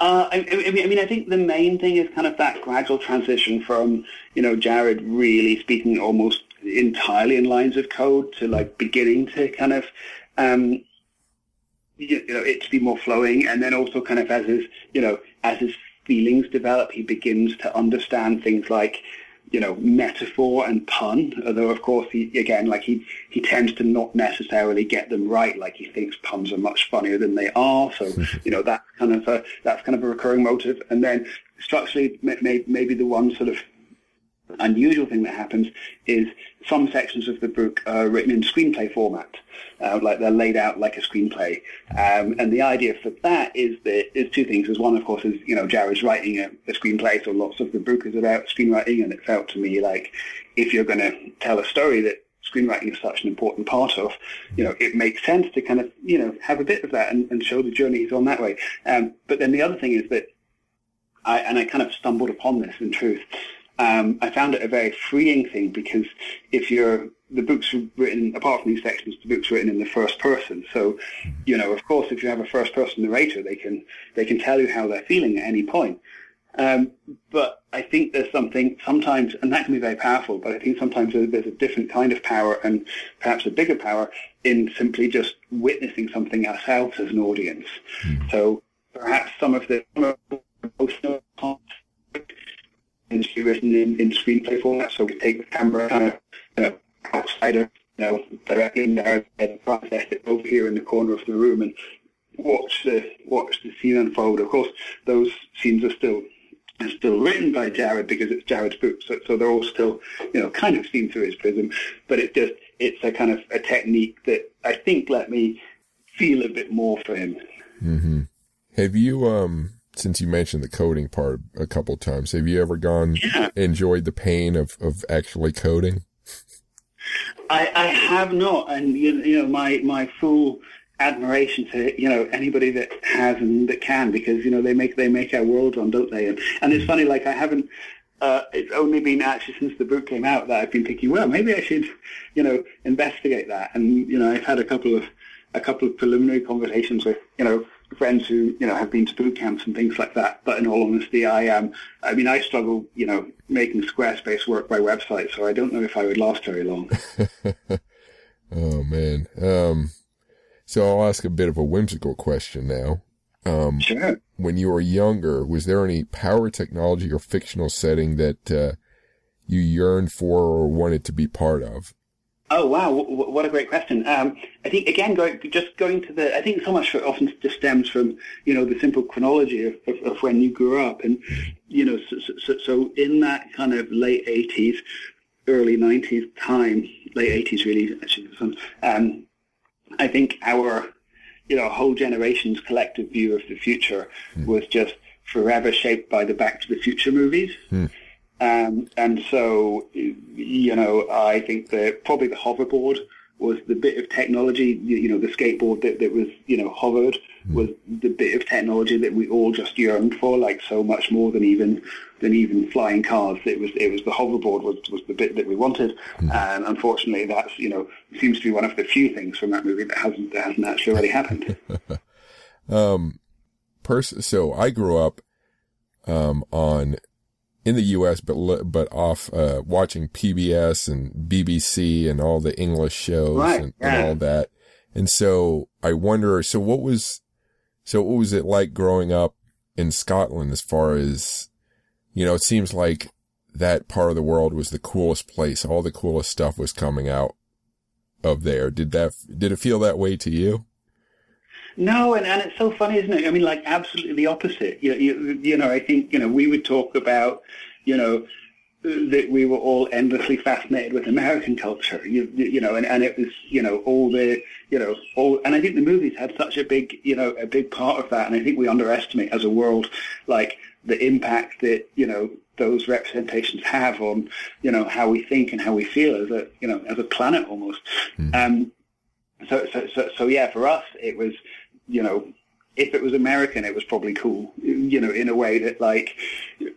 uh, I, I, mean, I mean, I think the main thing is kind of that gradual transition from, you know, Jared really speaking almost entirely in lines of code to like beginning to kind of um, you know it to be more flowing, and then also kind of as his you know as his feelings develop, he begins to understand things like you know, metaphor and pun, although of course he, again, like he, he tends to not necessarily get them right. Like he thinks puns are much funnier than they are. So, you know, that's kind of a, that's kind of a recurring motive. And then structurally, may, maybe the one sort of unusual thing that happens is some sections of the book are written in screenplay format, uh, like they're laid out like a screenplay. Um, and the idea for that is that is two things. There's one, of course, is you know Jared's writing a, a screenplay, so lots of the book is about screenwriting, and it felt to me like if you're going to tell a story that screenwriting is such an important part of, you know, it makes sense to kind of, you know, have a bit of that and, and show the journey he's on that way. Um, but then the other thing is that I, and I kind of stumbled upon this in truth, um, I found it a very freeing thing because if you're the book's are written apart from these sections, the book's written in the first person. So, you know, of course, if you have a first person narrator, they can they can tell you how they're feeling at any point. Um, but I think there's something sometimes, and that can be very powerful. But I think sometimes there's a different kind of power, and perhaps a bigger power in simply just witnessing something ourselves as an audience. Mm. So perhaps some of the emotional be written in, in screenplay format, so we take the camera kind of outside of, you know, directly in there and process it over here in the corner of the room and watch the watch the scene unfold. Of course, those scenes are still are still written by Jared because it's Jared's book, so, so they're all still, you know, kind of seen through his prism. But it just it's a kind of a technique that I think let me feel a bit more for him. Mm-hmm. Have you um since you mentioned the coding part a couple times, have you ever gone yeah. enjoyed the pain of, of actually coding? I, I have not, and you, you know my my full admiration to you know anybody that has and that can because you know they make they make our world run, don't they? And and it's funny, like I haven't. Uh, it's only been actually since the book came out that I've been thinking, well, maybe I should, you know, investigate that. And you know, I've had a couple of a couple of preliminary conversations with, you know, friends who you know have been to boot camps and things like that. But in all honesty, I am. Um, I mean, I struggle, you know, making Squarespace work by website, so I don't know if I would last very long. oh man. Um, so I'll ask a bit of a whimsical question now. Um, sure. When you were younger, was there any power technology or fictional setting that uh, you yearned for or wanted to be part of? Oh wow, what a great question. Um, I think again, going, just going to the, I think so much often just stems from you know the simple chronology of, of, of when you grew up, and you know, so, so, so, in that kind of late '80s, early '90s time, late '80s really actually, um, I think our you know whole generation's collective view of the future mm. was just forever shaped by the Back to the Future movies. Mm. Um, and so, you know, I think that probably the hoverboard was the bit of technology, you, you know, the skateboard that, that was, you know, hovered mm. was the bit of technology that we all just yearned for, like so much more than even than even flying cars. It was it was the hoverboard was, was the bit that we wanted, mm. and unfortunately, that's you know seems to be one of the few things from that movie that hasn't that hasn't actually already happened. um, person. So I grew up um, on in the U.S., but but off uh, watching PBS and BBC and all the English shows Right, and, yeah. and all that. And so I wonder. So what was so what was it like growing up in Scotland? As far as you know, it seems like that part of the world was the coolest place. All the coolest stuff was coming out of there. Did that did it feel that way to you? No, and, and it's so funny, isn't it? I mean, like absolutely the opposite. You, you, you know, I think you know we would talk about, you know, that we were all endlessly fascinated with American culture. You, you know, and, and it was you know all the you know all, and I think the movies had such a big you know a big part of that, and I think we underestimate as a world like the impact that you know those representations have on you know how we think and how we feel as a you know as a planet almost. Um, so, so, so, so yeah, for us, it was, you know, if it was American, it was probably cool, you know, in a way that like,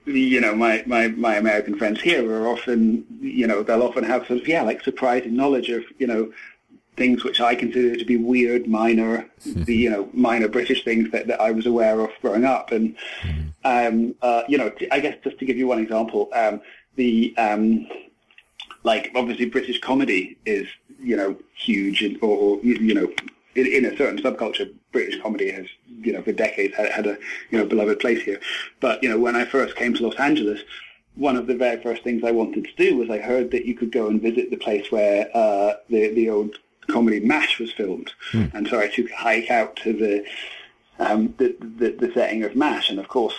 you know, my, my, my American friends here are often, you know, they'll often have sort of, yeah, like surprising knowledge of, you know, things which I consider to be weird, minor, the, you know, minor British things that, that I was aware of growing up. And, um, uh, you know, I guess just to give you one example, um, the, um, like obviously British comedy is you know huge and, or, or you you know in, in a certain subculture British comedy has you know for decades had, had a you know beloved place here. But you know when I first came to Los Angeles one of the very first things I wanted to do was I heard that you could go and visit the place where uh, the the old comedy MASH was filmed. And so I took a hike out to the um, the, the the setting of MASH. And of course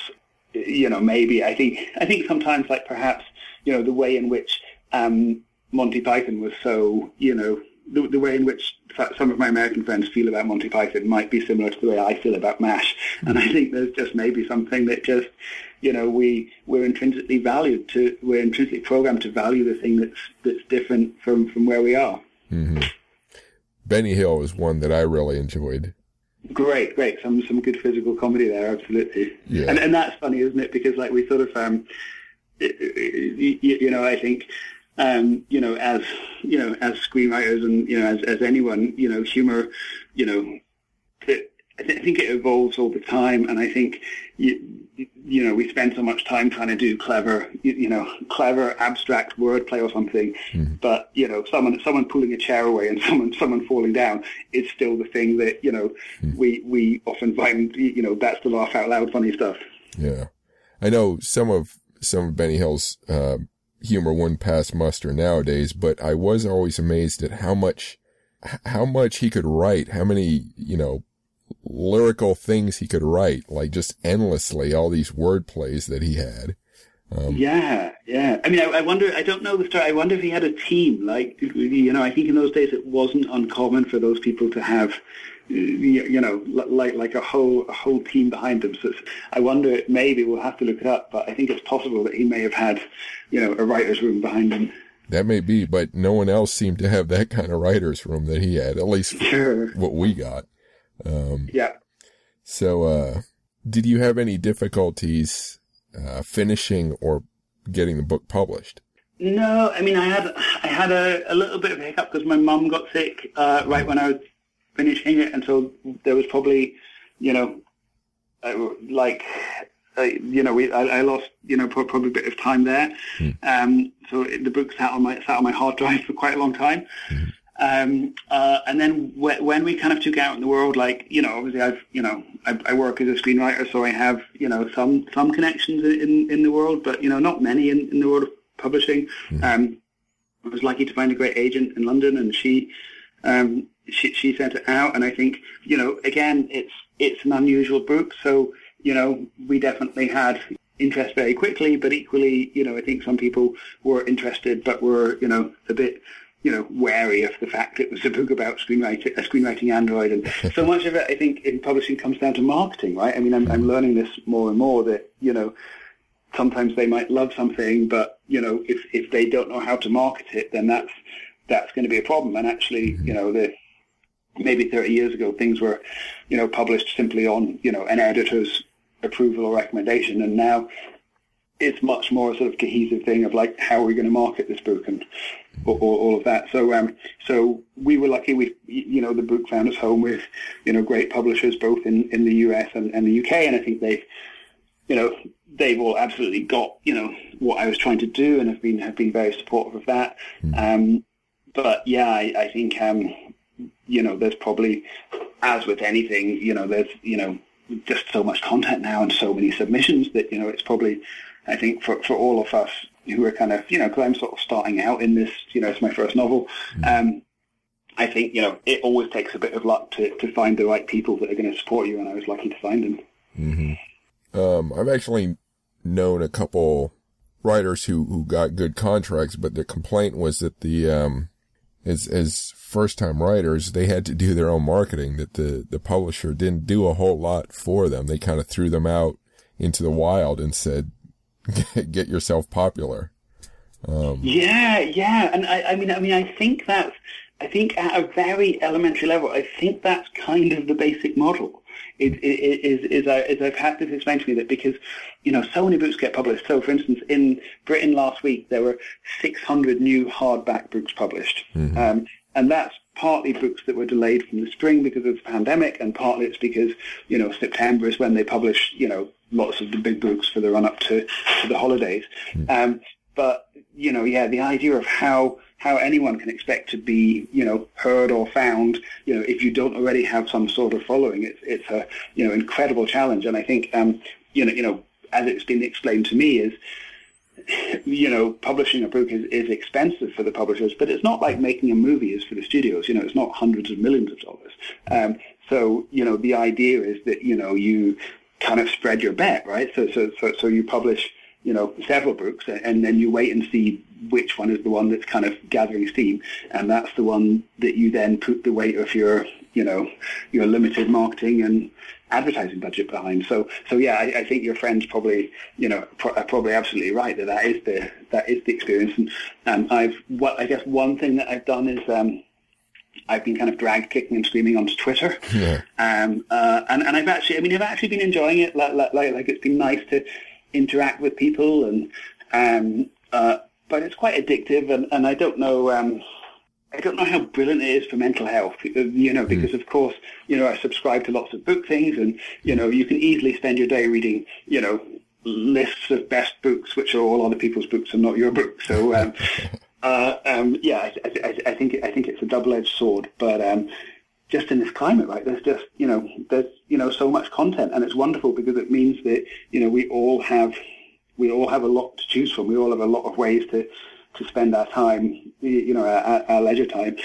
you know, maybe I think I think sometimes like perhaps you know the way in which um, Monty Python was so you know the, the way in which some of my American friends feel about Monty Python might be similar to the way I feel about Mash, and I think there's just maybe something that just you know we we're intrinsically valued to we're intrinsically programmed to value the thing that's that's different from from where we are. Benny Hill was one that I really enjoyed. Great, great. Some some good physical comedy there, absolutely. Yeah. And and that's funny, isn't it? Because like we sort of, um, you, you know, I think, um, you know, as you know, as screenwriters and you know, as as anyone, you know, humor, you know, it, I, th- I think it evolves all the time, and I think you, you know we spend so much time trying to do clever, you, you know, clever abstract wordplay or something, but you know, someone someone pulling a chair away and someone someone falling down is still the thing that you know we we often find you know that's the laugh out loud funny stuff. Yeah. I know some of some of Benny Hill's uh, humor wouldn't pass muster nowadays, but I was always amazed at how much how much he could write, how many, you know, lyrical things he could write, like just endlessly, all these word plays that he had. Um, yeah, yeah. I mean, I, I wonder. I don't know the story. I wonder if he had a team. Like, you know, I think in those days it wasn't uncommon for those people to have, you you know, like like a whole a whole team behind them. So it's, I wonder. Maybe we'll have to look it up. But I think it's possible that he may have had, you know, a writer's room behind him. That may be, but no one else seemed to have that kind of writer's room that he had, at least Sure. what we got. Yeah. So, uh, did you have any difficulties, uh, finishing or getting the book published? No, I mean, I had I had a, a little bit of a hiccup because my mum got sick uh, right when I was finishing it, and so there was probably, you know, uh, like, uh, you know, we I, I lost you know probably a bit of time there. Um, so it, the book sat on my sat on my hard drive for quite a long time. Um, uh, and then wh- when we kind of took out in the world, like, you know, obviously I've, you know, I, I work as a screenwriter, so I have, you know, some, some connections in, in the world, but, you know, not many in, in the world of publishing. Um, I was lucky to find a great agent in London and she, um, she, she sent it out. And I think, you know, again, it's, it's an unusual book. So, you know, we definitely had interest very quickly, but equally, you know, I think some people were interested, but were, you know, a bit, you know, wary of the fact it was a book about screenwriting, a uh, screenwriting android, and so much of it, I think, in publishing comes down to marketing, right? I mean, I'm, I'm mm-hmm. learning this more and more that you know, sometimes they might love something, but you know, if if they don't know how to market it, then that's that's going to be a problem. And actually, you mm-hmm. know, the maybe 30 years ago, things were, you know, published simply on, you know, an editor's approval or recommendation, and now it's much more a sort of cohesive thing of like how are we going to market this book and all, all of that. So um, so we were lucky. We you know the book found us home with you know great publishers both in, in the US and, and the UK, and I think they've you know they've all absolutely got you know what I was trying to do and have been have been very supportive of that. Um, but yeah, I, I think um, you know there's probably as with anything, you know there's you know just so much content now and so many submissions that you know it's probably I think for for all of us who are kind of you know because I'm sort of starting out in this you know it's my first novel. Um, I think you know it always takes a bit of luck to, to find the right people that are going to support you, and I was lucky to find them. Mm-hmm. Um, I've actually known a couple writers who, who got good contracts, but the complaint was that the um, as as first time writers, they had to do their own marketing. That the the publisher didn't do a whole lot for them. They kind of threw them out into the wild and said, "Get yourself popular." Um, yeah, yeah, and I, I mean, I mean, I think that's, I think at a very elementary level, I think that's kind of the basic model. Is, is, I, is I've had this explained to me that because, you know, so many books get published. So, for instance, in Britain last week, there were 600 new hardback books published. Mm-hmm. Um, and that's partly books that were delayed from the spring because of the pandemic, and partly it's because, you know, September is when they publish, you know, lots of the big books for the run up to, to the holidays. Mm-hmm. Um, but, you know, yeah, the idea of how how anyone can expect to be, you know, heard or found, you know, if you don't already have some sort of following, it's it's a you know incredible challenge. And I think, um, you know, you know, as it's been explained to me, is you know, publishing a book is, is expensive for the publishers, but it's not like making a movie is for the studios. You know, it's not hundreds of millions of dollars. Um, so, you know, the idea is that you know you kind of spread your bet, right? So, so, so, so you publish you know, several books, and then you wait and see which one is the one that's kind of gathering steam, and that's the one that you then put the weight of your, you know, your limited marketing and advertising budget behind. So, so yeah, I, I think your friend's probably, you know, pro- are probably absolutely right that that is the that is the experience. And um, I've, what I guess one thing that I've done is. Um, I've been kind of dragged kicking and screaming onto Twitter. Yeah. Um, uh, and, and I've actually, I mean, I've actually been enjoying it. Like, like, like it's been nice to interact with people and um, uh, but it's quite addictive and, and I don't know um, I don't know how brilliant it is for mental health you know because mm. of course you know I subscribe to lots of book things and you know you can easily spend your day reading you know lists of best books which are all other people's books and not your book so um, uh, um, yeah I, I, I, think I think it's a double-edged sword but um, just in this climate, right? There's just, you know, there's, you know, so much content and it's wonderful because it means that, you know, we all have, we all have a lot to choose from. We all have a lot of ways to, to spend our time, you know, our, our leisure time.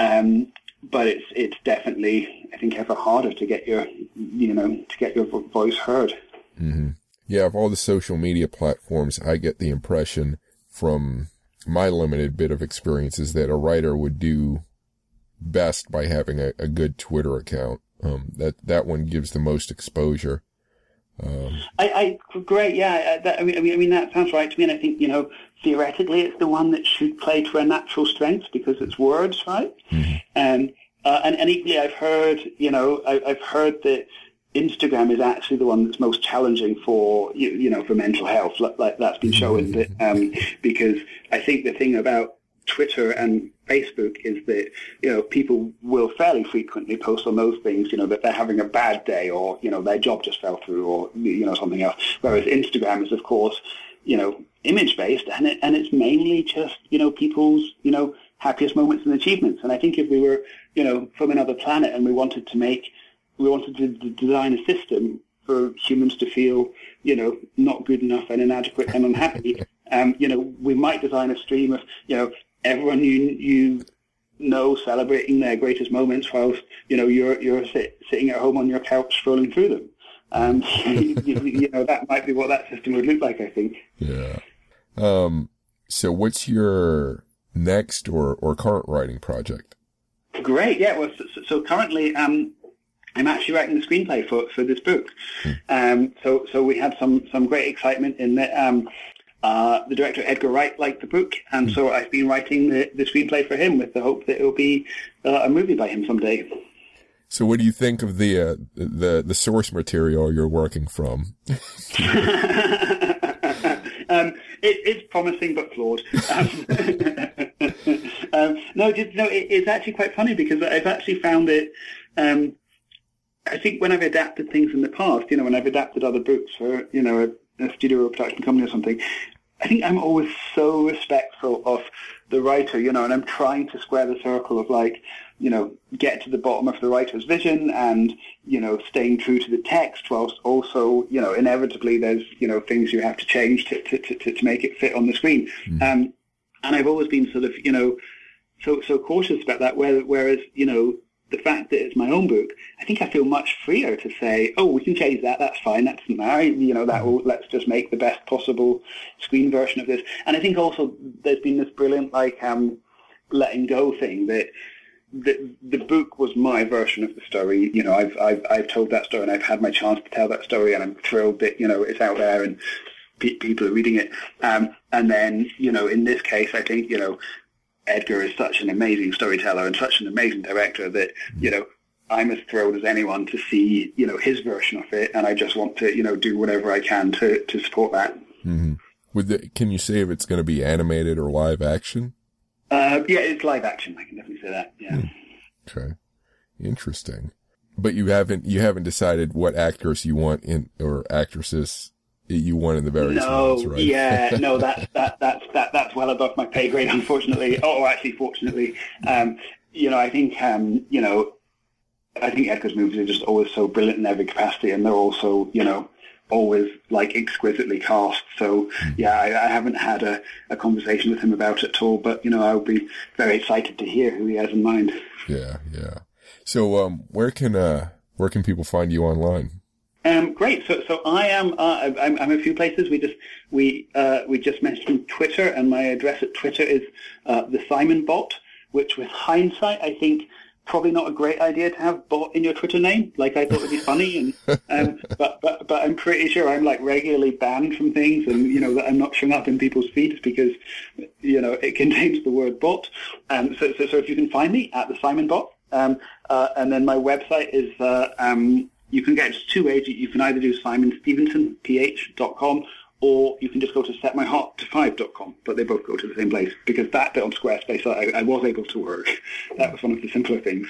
Um, but it's, it's definitely, I think, ever harder to get your, you know, to get your voice heard. Mm-hmm. Yeah. Of all the social media platforms, I get the impression from my limited bit of experience is that a writer would do best by having a, a good Twitter account. Um, that, that one gives the most exposure. Um, I, I, great, yeah. That, I mean, I mean, I mean, that sounds right to me. And I think, you know, theoretically, it's the one that should play to our natural strengths because it's words, right? Mm-hmm. Um, uh, and, and equally, I've heard, you know, I, I've heard that Instagram is actually the one that's most challenging for you, you know for mental health. Like, like that's been shown that um, because I think the thing about Twitter and Facebook is that you know people will fairly frequently post on those things, you know, that they're having a bad day or you know their job just fell through or you know something else. Whereas Instagram is, of course, you know, image based and it, and it's mainly just you know people's you know happiest moments and achievements. And I think if we were you know from another planet and we wanted to make we wanted to design a system for humans to feel, you know, not good enough and inadequate and unhappy, um, you know, we might design a stream of, you know, everyone you you know celebrating their greatest moments whilst you know you're you're sit, sitting at home on your couch scrolling through them. Um, you, you, know that might be what that system would look like. I think. Yeah. Um. So, what's your next or or current writing project? Great. Yeah. Well, so, so currently, um, I'm actually writing the screenplay for, for this book. Hmm. Um, so so we had some some great excitement in that um, uh, the director Edgar Wright liked the book, and so I've been writing the, the screenplay for him with the hope that it will be uh, a movie by him someday. So, what do you think of the uh, the the source material you're working from? it, it's promising but flawed. Um, um, no, just, no, it, it's actually quite funny because I've actually found it. Um, I think when I've adapted things in the past, you know, when I've adapted other books for, you know, a, a studio or production company or something, I think I'm always so respectful of the writer, you know, and I'm trying to square the circle of like, you know, get to the bottom of the writer's vision and, you know, staying true to the text whilst also, you know, inevitably there's, you know, things you have to change to, to, to, to make it fit on the screen. Mm. Um, and I've always been sort of, you know, so, so cautious about that, whereas, you know, the fact that it's my own book, I think I feel much freer to say, oh, we can change that. That's fine. That doesn't matter. You know, that will, let's just make the best possible screen version of this. And I think also there's been this brilliant, like, um, letting go thing that the the book was my version of the story. You know, I've I've I've told that story and I've had my chance to tell that story, and I'm thrilled that you know it's out there and pe- people are reading it. Um, and then you know, in this case, I think you know, Edgar is such an amazing storyteller and such an amazing director that you know. I'm as thrilled as anyone to see, you know, his version of it, and I just want to, you know, do whatever I can to, to support that. Mm-hmm. With the, can you say if it's going to be animated or live action? Uh, yeah, it's live action. I can definitely say that. Yeah. Hmm. Okay. Interesting. But you haven't you haven't decided what actors you want in or actresses you want in the various no, right? yeah, no, that's that that's that that's well above my pay grade, unfortunately. oh, actually, fortunately, um, you know, I think um, you know, I think Edgar's movies are just always so brilliant in every capacity, and they're also you know always like exquisitely cast. So hmm. yeah, I, I, haven't had a, a conversation with him about it at all, but you know, I would be very excited to hear who he has in mind. Yeah, yeah. So um, where can uh, where can people find you online? Um, great. So, so I am. Uh, I'm, I'm a few places. We just we uh, we just mentioned Twitter, and my address at Twitter is uh, the Simon Bot, which, with hindsight, I think probably not a great idea to have bot in your Twitter name. Like I thought it'd be funny, and um, but but but I'm pretty sure I'm like regularly banned from things, and you know that I'm not showing up in people's feeds because you know it contains the word bot. Um, so, so so if you can find me at the Simon Bot, um, uh, and then my website is uh, um, you can get two ways. You can either do simonstephenson.com or you can just go to setmyheart5.com, but they both go to the same place because that bit on Squarespace I, I was able to work. That was one of the simpler things.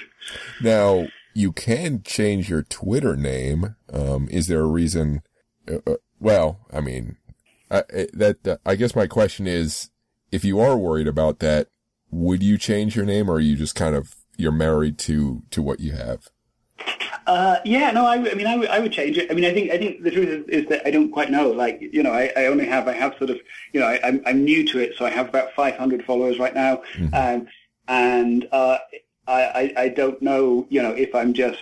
Now, you can change your Twitter name. Um, is there a reason? Uh, uh well, I mean, I, that uh, I guess my question is, if you are worried about that, would you change your name, or are you just kind of you're married to to what you have? Uh, yeah, no, I, I mean, I, w- I would change it. I mean, I think I think the truth is, is that I don't quite know. Like, you know, I, I only have I have sort of, you know, I, I'm I'm new to it, so I have about 500 followers right now, mm-hmm. um, and uh, I, I I don't know, you know, if I'm just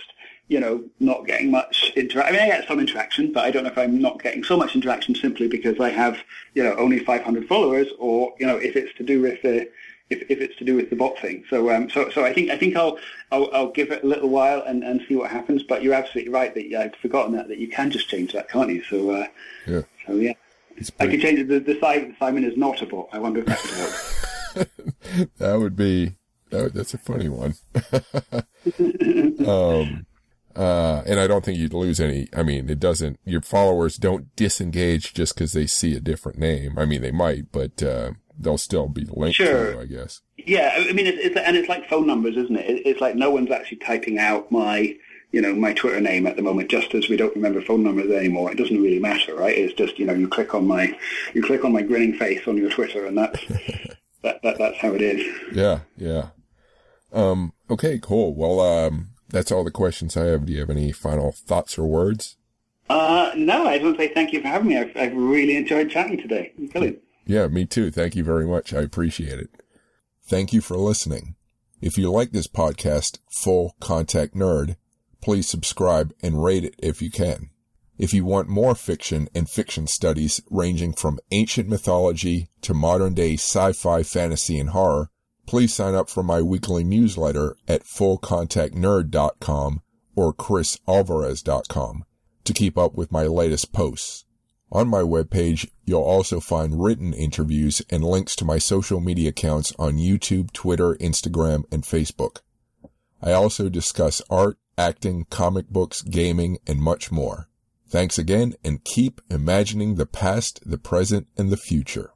you know, not getting much interaction. I mean, I get some interaction, but I don't know if I'm not getting so much interaction simply because I have, you know, only 500 followers, or you know, if it's to do with the if, if it's to do with the bot thing. So um, so so I think I think I'll, I'll I'll give it a little while and, and see what happens. But you're absolutely right that yeah, I'd forgotten that that you can just change that, can't you? So uh, yeah. So yeah. I can change it. The, the Simon is not a bot. I wonder if that would help. that would be that would, that's a funny one. um, uh, and I don't think you'd lose any. I mean, it doesn't. Your followers don't disengage just because they see a different name. I mean, they might, but uh, they'll still be linked sure. to, I guess. Yeah, I mean, it's, it's, and it's like phone numbers, isn't it? It's like no one's actually typing out my, you know, my Twitter name at the moment, just as we don't remember phone numbers anymore. It doesn't really matter, right? It's just, you know, you click on my, you click on my grinning face on your Twitter, and that's that, that that's how it is. Yeah, yeah. Um. Okay. Cool. Well, um, that's all the questions I have. Do you have any final thoughts or words? Uh, no, I just want to say thank you for having me. I've, I've really enjoyed chatting today. Brilliant. Yeah, me too. Thank you very much. I appreciate it. Thank you for listening. If you like this podcast, Full Contact Nerd, please subscribe and rate it if you can. If you want more fiction and fiction studies ranging from ancient mythology to modern day sci-fi, fantasy, and horror, please sign up for my weekly newsletter at fullcontactnerd.com or chrisalvarez.com to keep up with my latest posts. On my webpage, you'll also find written interviews and links to my social media accounts on YouTube, Twitter, Instagram, and Facebook. I also discuss art, acting, comic books, gaming, and much more. Thanks again and keep imagining the past, the present, and the future.